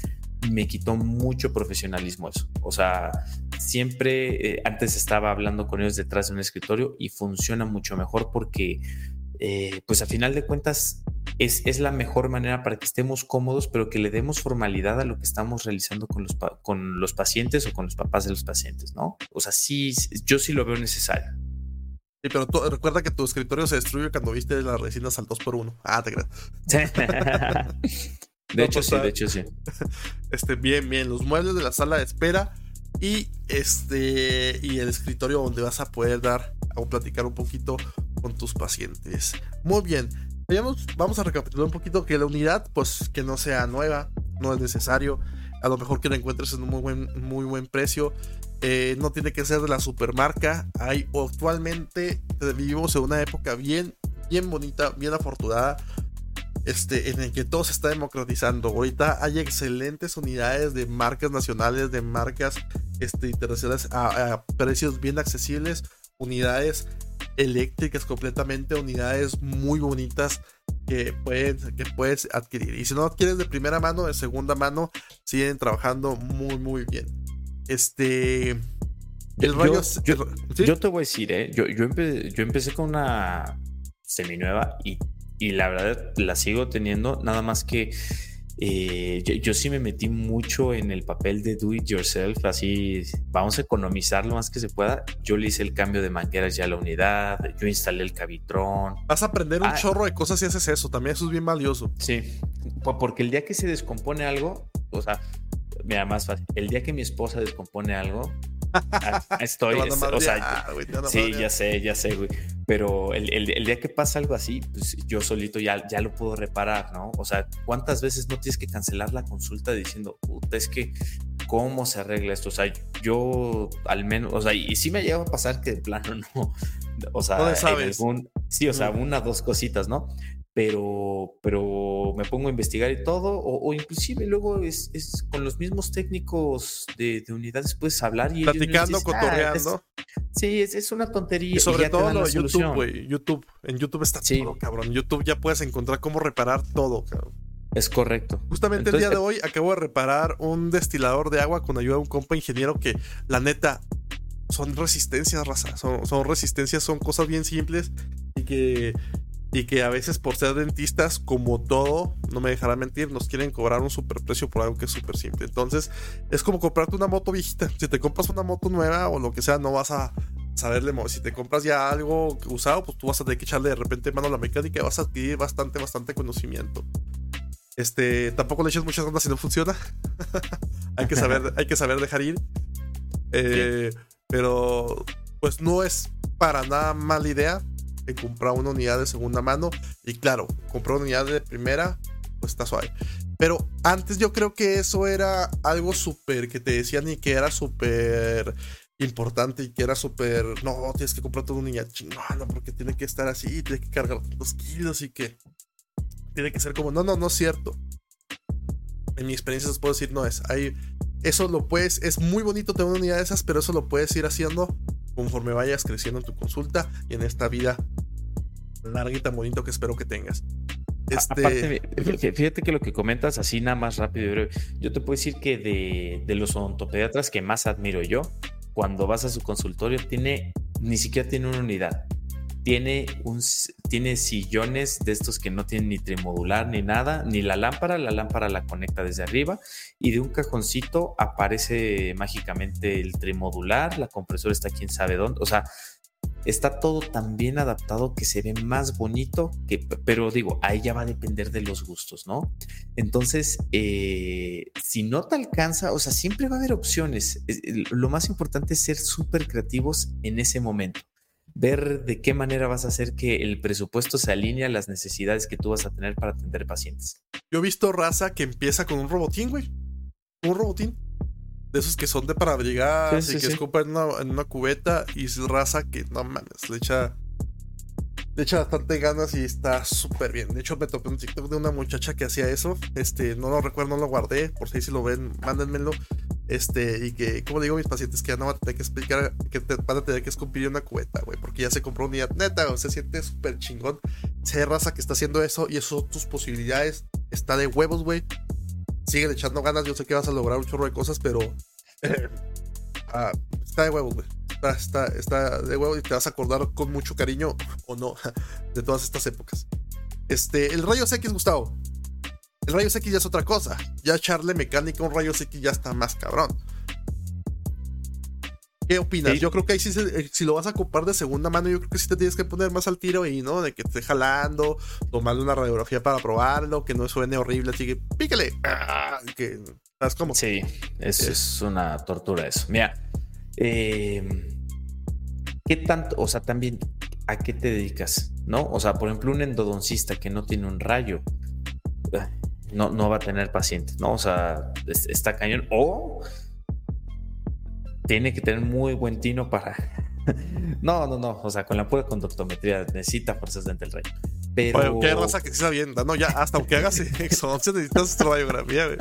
me quitó mucho profesionalismo eso. O sea, siempre eh, antes estaba hablando con ellos detrás de un escritorio y funciona mucho mejor porque, eh, pues a final de cuentas, es, es, la mejor manera para que estemos cómodos, pero que le demos formalidad a lo que estamos realizando con los, con los pacientes o con los papás de los pacientes, ¿no? O sea, sí, yo sí lo veo necesario. Sí, pero recuerda que tu escritorio se destruye cuando viste las resinas al 2x1. Ah, te creas. *laughs* De hecho, sí, de hecho, sí. Este, bien, bien. Los muebles de la sala de espera y este y el escritorio donde vas a poder dar o platicar un poquito tus pacientes. Muy bien. Vamos, a recapitular un poquito que la unidad, pues que no sea nueva, no es necesario. A lo mejor que la encuentres en un muy buen, muy buen precio. Eh, no tiene que ser de la supermarca. Hay actualmente vivimos en una época bien, bien bonita, bien afortunada este, en el que todo se está democratizando. Ahorita hay excelentes unidades de marcas nacionales, de marcas este, internacionales a, precios bien accesibles, unidades eléctricas completamente, unidades muy bonitas que puedes, que puedes adquirir. Y si no adquieres de primera mano, de segunda mano, siguen trabajando muy, muy bien. Este. El rayo. Yo, te voy a decir, ¿eh? Yo, yo, yo empecé con una seminueva y, y la verdad la sigo teniendo, nada más que eh, yo, sí me metí mucho en el papel de do it yourself, así vamos a economizar lo más que se pueda. Yo le hice el cambio de mangueras ya a la unidad, yo instalé el cabitrón. Vas a aprender un ah. chorro de cosas si haces eso, también eso es bien valioso. Sí, porque el día que se descompone algo, o sea, mira, más fácil, el día que mi esposa descompone algo, Ah, estoy, o sea, sí, ya sé, ya sé, güey. Pero el, el, día que pasa algo así, pues yo solito ya, ya lo puedo reparar, ¿no? O sea, ¿cuántas veces no tienes que cancelar la consulta diciendo, puta, es que, ¿cómo se arregla esto? O sea, yo al menos, o sea, y, sí me llega a pasar que de plano *laughs* no, o sea, sí, o sea, una, dos cositas, ¿no? Pero, pero me pongo a investigar y todo, o, inclusive luego es, es, con los mismos técnicos de, de unidades puedes hablar y platicando, ah, cotorreando. sí, es, es, una tontería. Y sobre todo lo de YouTube, güey. YouTube, en YouTube está todo, cabrón. YouTube ya puedes encontrar cómo reparar todo, cabrón. Es correcto. Justamente el día de hoy acabo de reparar un destilador de agua con ayuda de un compa ingeniero que, la neta, son resistencias, raza. Son, son resistencias, son cosas bien simples y que y que a veces por ser dentistas, como todo, no me dejará mentir, nos quieren cobrar un superprecio por algo que es súper simple. Entonces, es como comprarte una moto viejita. Si te compras una moto nueva o lo que sea, no vas a saberle. Si te compras ya algo usado, pues tú vas a tener que echarle de repente mano a la mecánica y vas a adquirir bastante, bastante conocimiento. Este, tampoco le eches muchas ganas si no funciona. *laughs* hay, que saber, *laughs* hay que saber dejar ir. Eh, pero, pues no es para nada mala idea comprar una unidad de segunda mano. Y claro, comprar una unidad de primera, pues está suave. Pero antes yo creo que eso era algo súper que te decían y que era súper importante y que era súper, no, tienes que comprar una unidad chingona porque tiene que estar así, tiene que cargar dos kilos y que tiene que ser como, no, no, no es cierto. En mi experiencia les puedo decir, no es. Ahí, eso lo puedes, es muy bonito tener una unidad de esas, pero eso lo puedes ir haciendo conforme vayas creciendo en tu consulta y en esta vida larga y tan bonito que espero que tengas. Este... fíjate que lo que comentas así nada más rápido y breve, yo te puedo decir que de, de, los odontopediatras que más admiro yo, cuando vas a su consultorio tiene, ni siquiera tiene una unidad, tiene, un, tiene sillones de estos que no tienen ni trimodular ni nada, ni la lámpara, la lámpara la conecta desde arriba y de un cajoncito aparece mágicamente el trimodular, la compresora está quién sabe dónde, o sea, está todo tan bien adaptado que se ve más bonito, que, pero digo, ahí ya va a depender de los gustos, ¿no? Entonces, eh, si no te alcanza, o sea, siempre va a haber opciones. Lo más importante es ser súper creativos en ese momento ver de qué manera vas a hacer que el presupuesto se alinee a las necesidades que tú vas a tener para atender pacientes. Yo he visto raza que empieza con un robotín, güey. Un robotín. De esos que son de para brigar y que escupan en una, cubeta y es raza que no mames, le echa le echa bastante ganas y está súper bien. De hecho, me topé un TikTok de una muchacha que hacía eso. Este, no lo recuerdo, no lo guardé. Por si lo ven, mándenmelo. Este, y que, como digo mis pacientes, que ya no van a tener que explicar que te van a tener que escupir una cubeta, güey, porque ya se compró una unidad neta, o se siente súper chingón. Se raza que está haciendo eso y eso son tus posibilidades. Está de huevos, güey. Siguen echando ganas. Yo sé que vas a lograr un chorro de cosas, pero *laughs* ah, está de huevos, güey. Está, está, de huevos y te vas a acordar con mucho cariño o no *laughs* de todas estas épocas. Este, el rayo X, Gustavo. El rayo X ya es otra cosa. Ya echarle mecánica a un rayo X ya está más cabrón. ¿Qué opinas? Yo creo que ahí sí, eh, si lo vas a ocupar de segunda mano, yo creo que sí te tienes que poner más al tiro y, ¿no? De que esté jalando, tomarle una radiografía para probarlo, que no suene horrible, así que píquele. Ah, que, ¿Sabes cómo? Sí, es, es una tortura eso. Mira, eh, ¿qué tanto, o sea, también, ¿a qué te dedicas? ¿No? O sea, por ejemplo, un endodoncista que no tiene un rayo, no, no va a tener pacientes, ¿no? O sea, está cañón. O tiene que tener muy buen tino para. *laughs* no, no, no. O sea, con la pura conductometría necesita fuerzas del rayo. Pero. qué raza que se está viendo. No, ya, hasta aunque hagas *laughs* exodoncia necesitas radiografía, güey.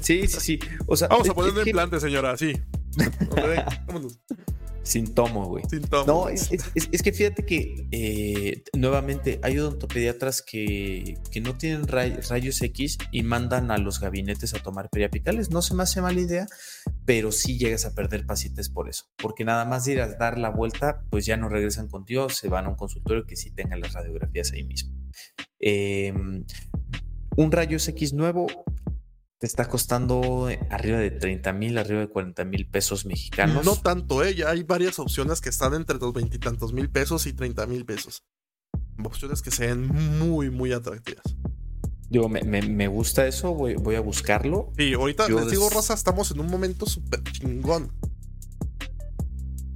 Sí, sí, sí. O sea, Vamos a ponerle implante, señora, sí. *laughs* Sin tomo, güey. Sin tomo. No, es, que fíjate que eh, nuevamente hay odontopediatras que, que no tienen rayos X y mandan a los gabinetes a tomar periapicales. No se me hace mala idea, pero sí llegas a perder pacientes por eso. Porque nada más de ir a dar la vuelta, pues ya no regresan contigo, se van a un consultorio que sí tenga las radiografías ahí mismo. Em, un rayos X nuevo te está costando eh, arriba de 30 mil, arriba de 40 mil pesos mexicanos. No tanto, ¿eh? Ya hay varias opciones que están entre los veintitantos mil pesos y 30 mil pesos. Opciones que se ven muy, muy atractivas. Digo, me, gusta eso, voy, voy, a buscarlo. Y ahorita les digo, Rosa, estamos en un momento súper chingón.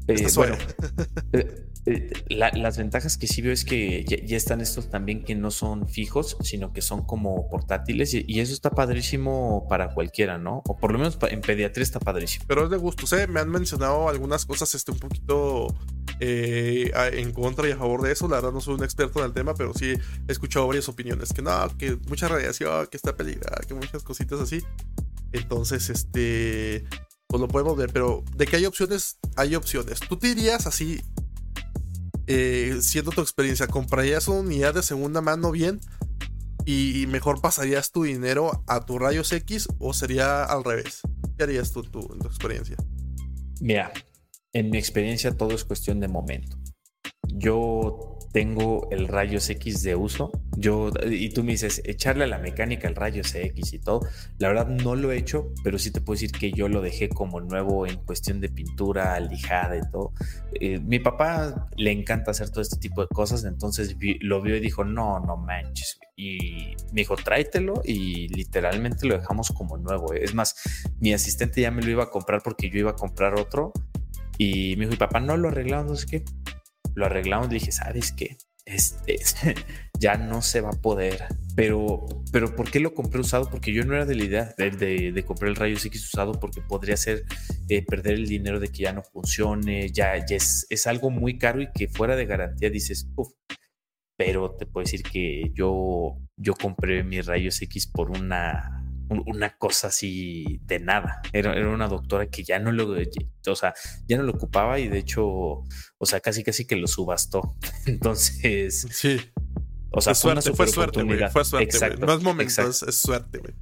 Eh, bueno, eh, eh, las ventajas que sí veo es que ya, están estos también que no son fijos, sino que son como portátiles y, eso está padrísimo para cualquiera, ¿no? O por lo menos en pediatría está padrísimo. Pero es de gusto, ¿eh? Me han mencionado algunas cosas este, un poquito eh, en contra y a favor de eso. La verdad no soy un experto en el tema, pero sí he escuchado varias opiniones. Que no, que mucha radiación, que está peligrada, que muchas cositas así. Entonces, este pues lo podemos ver, pero de que hay opciones, hay opciones. Tú te dirías así, eh, siendo tu experiencia, ¿comprarías una unidad de segunda mano bien? Y mejor pasarías tu dinero a tu rayos X o sería al revés? ¿Qué harías tú, tú en tu experiencia? Mira, en mi experiencia todo es cuestión de momento. Yo tengo el rayos X de uso. Yo, y tú me dices, echarle a la mecánica el rayos X y todo. La verdad no lo he hecho, pero sí te puedo decir que yo lo dejé como nuevo en cuestión de pintura, lijada y todo. Eh, mi papá le encanta hacer todo este tipo de cosas, entonces lo vio y dijo, no, no manches. Y me dijo, tráetelo y literalmente lo dejamos como nuevo. Es más, mi asistente ya me lo iba a comprar porque yo iba a comprar otro. Y me dijo, mi papá, no lo arreglamos, no sé qué lo arreglamos, dije, ¿sabes qué? Este, *laughs* ya no se va a poder. Pero, pero ¿por qué lo compré usado? Porque yo no era de la idea de, comprar el Rayos X usado porque podría ser eh, perder el dinero de que ya no funcione, ya, es, es, algo muy caro y que fuera de garantía dices, uff. Pero te puedo decir que yo, yo compré mis Rayos X por una una cosa así de nada. Era, era, una doctora que ya no lo, o sea, ya no lo ocupaba y de hecho, o sea, casi casi que lo subastó. *laughs* Entonces, sí. O sea, fue, suerte, fue suerte, güey. Fue suerte, No es momento, es, suerte, güey.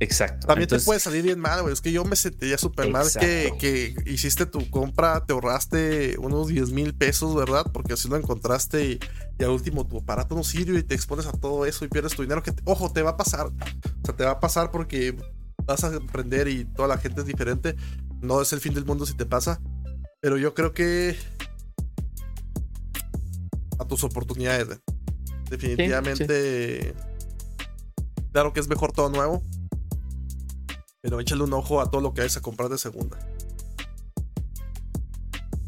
Exacto. También te puede salir bien mal, güey. Es que yo me sentía súper mal que, que, hiciste tu compra, te ahorraste unos 10 mil pesos, ¿verdad? Porque así lo encontraste y, y, al último tu aparato no sirve y te expones a todo eso y pierdes tu dinero. Que, ojo, te va a pasar. O sea, te va a pasar porque vas a aprender y toda la gente es diferente. No es el fin del mundo si te pasa. Pero yo creo que a tus oportunidades, definitivamente. Claro que es mejor todo nuevo pero échale un ojo a todo lo que vayas a comprar de segunda.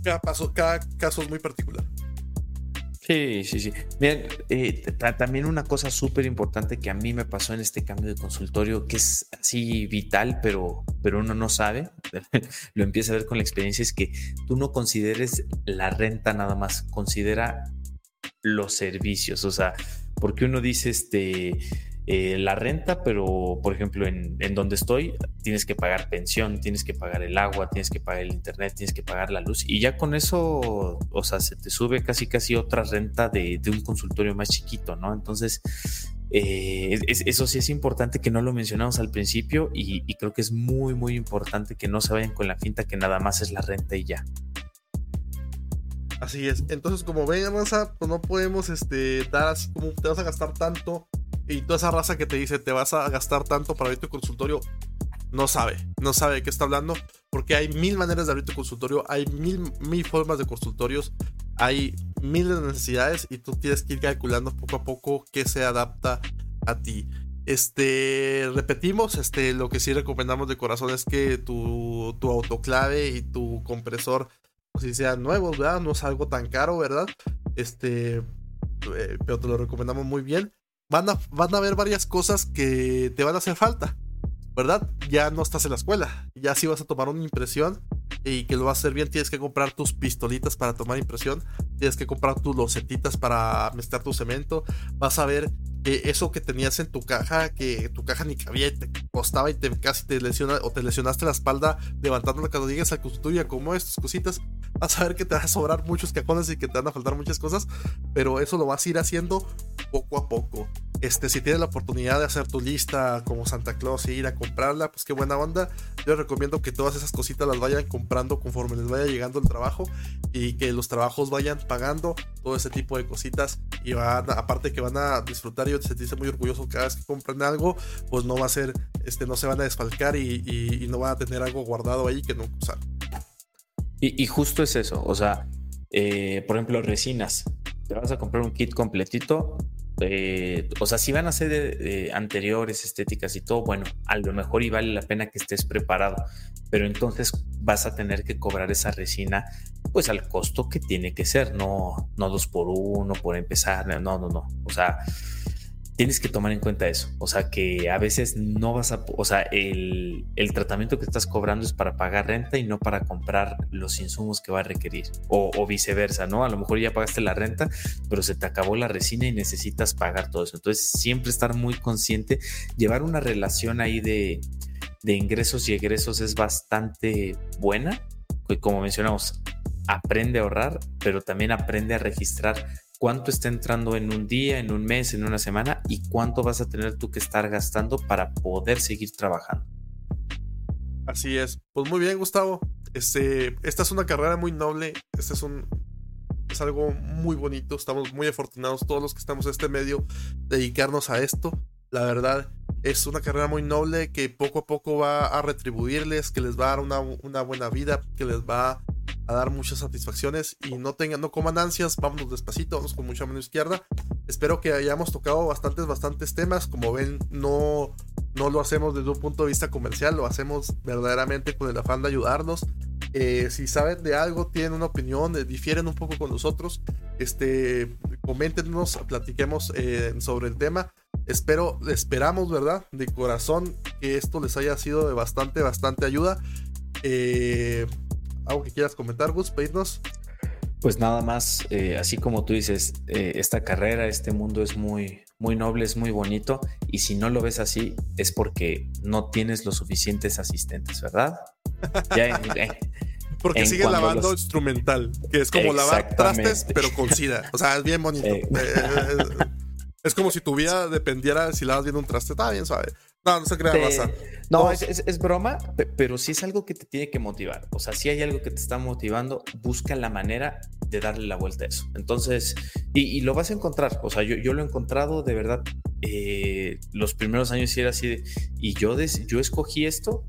Cada, paso, caso es muy particular. Sí, sí, sí. Eh, también una cosa súper importante que a mí me pasó en este cambio de consultorio, que es así vital, pero, pero uno no sabe, *laughs* lo empieza a ver con la experiencia, es que tú no consideres la renta nada más, considera los servicios, o sea, porque uno dice, este, eh, la renta, pero por ejemplo en, donde estoy tienes que pagar pensión, tienes que pagar el agua, tienes que pagar el internet, tienes que pagar la luz y ya con eso, o sea, se te sube casi casi otra renta de, un consultorio más chiquito, ¿no? Entonces, eh, eso sí es importante que no lo mencionamos al principio y, creo que es muy, muy importante que no se vayan con la finta que nada más es la renta y ya. Así es. Entonces, como ven, Raza, pues no podemos este, dar así como te vas a gastar tanto y toda esa raza que te dice te vas a gastar tanto para abrir tu consultorio, no sabe, no sabe de qué está hablando, porque hay mil maneras de abrir tu consultorio, hay mil, mil formas de consultorios, hay miles de necesidades y tú tienes que ir calculando poco a poco qué se adapta a ti. Este, repetimos, este, lo que sí recomendamos de corazón es que tu, tu autoclave y tu compresor, pues, si sean nuevos, ¿verdad? No es algo tan caro, ¿verdad? Este, eh, pero te lo recomendamos muy bien van a, van a haber varias cosas que te van a hacer falta, ¿verdad? Ya no estás en la escuela, ya si vas a tomar una impresión y que lo vas a hacer bien, tienes que comprar tus pistolitas para tomar impresión, tienes que comprar tus losetitas para mezclar tu cemento, vas a ver que eso que tenías en tu caja, que tu caja ni cabía y te costaba y te casi te lesiona o te lesionaste la espalda levantándola cuando llegues al consultorio como estas cositas, vas a ver que te van a sobrar muchos cajones y que te van a faltar muchas cosas, pero eso lo vas a ir haciendo poco a poco. Este, si tienes la oportunidad de hacer tu lista como Santa Claus y ir a comprarla, pues qué buena onda. Yo recomiendo que todas esas cositas las vayan comprando conforme les vaya llegando el trabajo y que los trabajos vayan pagando todo ese tipo de cositas y van, aparte que van a disfrutar y sentirse muy orgullosos cada vez que compren algo, pues no va a ser, este, no se van a desfalcar y, no van a tener algo guardado ahí que no usar. Y, justo es eso, o sea, eh, por ejemplo, resinas. Te vas a comprar un kit completito. Eh, o sea, si van a ser anteriores, estéticas y todo, bueno, a lo mejor y vale la pena que estés preparado, pero entonces vas a tener que cobrar esa resina pues al costo que tiene que ser, no, no dos por uno por empezar, no, no, no. O sea, tienes que tomar en cuenta eso. O sea, que a veces no vas a, o sea, el, tratamiento que estás cobrando es para pagar renta y no para comprar los insumos que va a requerir. O, viceversa, ¿no? A lo mejor ya pagaste la renta, pero se te acabó la resina y necesitas pagar todo eso. Entonces, siempre estar muy consciente, llevar una relación ahí de, de ingresos y egresos es bastante buena. Como mencionamos, aprende a ahorrar, pero también aprende a registrar cuánto está entrando en un día, en un mes, en una semana y cuánto vas a tener tú que estar gastando para poder seguir trabajando. Así es. Pues muy bien, Gustavo. Este, esta es una carrera muy noble. Este es un es algo muy bonito. Estamos muy afortunados todos los que estamos en este medio dedicarnos a esto. La verdad, es una carrera muy noble que poco a poco va a retribuirles, que les va a dar una, una buena vida, que les va a dar muchas satisfacciones y no tengan, no coman ansias, vámonos despacito, vamos con mucha mano izquierda. Espero que hayamos tocado bastantes, bastantes temas. Como ven, no, no lo hacemos desde un punto de vista comercial, lo hacemos verdaderamente con el afán de ayudarnos. Eh, si saben de algo, tienen una opinión, eh, difieren un poco con nosotros, este, coméntenos, platiquemos eh, sobre el tema. Espero, esperamos, ¿verdad? De corazón que esto les haya sido de bastante, bastante ayuda. Eh, ¿Algo que quieras comentar, Gus, pedirnos? Pues nada más, eh, así como tú dices, eh, esta carrera, este mundo es muy, muy noble, es muy bonito, y si no lo ves así, es porque no tienes los suficientes asistentes, ¿verdad? *laughs* Ya porque sigue lavando instrumental, que es como lavar trastes, pero con sida. O sea, es bien bonito. *laughs* Eh. Es como si tu vida dependiera de si lavas bien un traste. Está bien suave. No, no se crea raza. No, es, broma, pero sí es algo que te tiene que motivar. O sea, si hay algo que te está motivando, busca la manera de darle la vuelta a eso. Entonces, y, lo vas a encontrar. O sea, yo, yo lo he encontrado de verdad. Eh, los primeros años sí era así de, y yo, yo escogí esto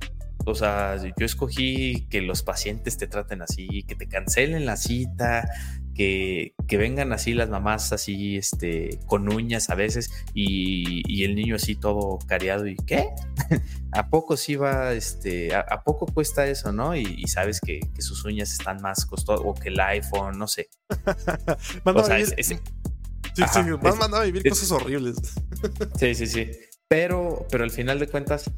o sea, yo escogí que los pacientes te traten así, que te cancelen la cita, que, vengan así las mamás así, este, con uñas a veces y, el niño así todo cariado y ¿qué? *laughs* ¿A poco sí va, este, a, poco cuesta eso, no? Y, sabes que, sus uñas están más costosas o que el iPhone, no sé. *laughs* o sea, es, sí, sí, van a vivir cosas horribles. sí, sí, sí. Pero, pero al final de cuentas,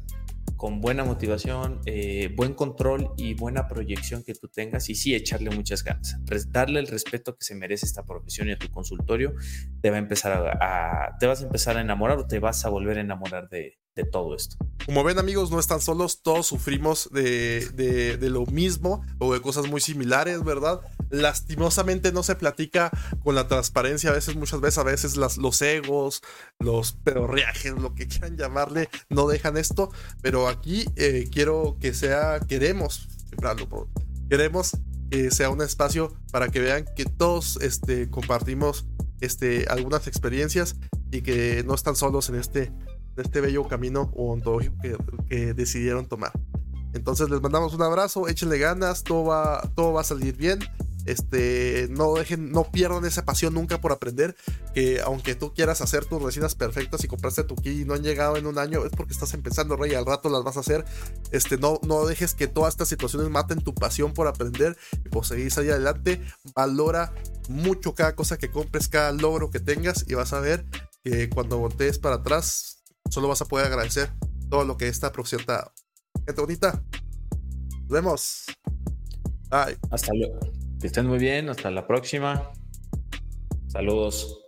con buena motivación, eh, buen control y buena proyección que tú tengas y sí echarle muchas ganas. Darle el respeto que se merece esta profesión y a tu consultorio, te va a empezar a, te vas a empezar a enamorar o te vas a volver a enamorar de, de todo esto. Como ven amigos, no están solos, todos sufrimos de, de, lo mismo o de cosas muy similares, ¿verdad? Lastimosamente no se platica con la transparencia, a veces, muchas veces, a veces los egos, los pedorriajes, lo que quieran llamarle, no dejan esto, pero aquí eh, quiero que sea, queremos, queremos que sea un espacio para que vean que todos este, compartimos este, algunas experiencias y que no están solos en este de este bello camino ontológico que, que, decidieron tomar. Entonces les mandamos un abrazo, échenle ganas, todo va, todo va a salir bien. Este, no dejen, no pierdan esa pasión nunca por aprender. Que aunque tú quieras hacer tus resinas perfectas y compraste tu kit y no han llegado en un año, es porque estás empezando, rey. Al rato las vas a hacer. Este, no, no dejes que todas estas situaciones maten tu pasión por aprender y por seguir adelante. Valora mucho cada cosa que compres, cada logro que tengas y vas a ver que cuando voltees para atrás solo vas a poder agradecer todo lo que esta producción te Gente bonita. Nos vemos. Bye. Hasta luego. Que estén muy bien. Hasta la próxima. Saludos.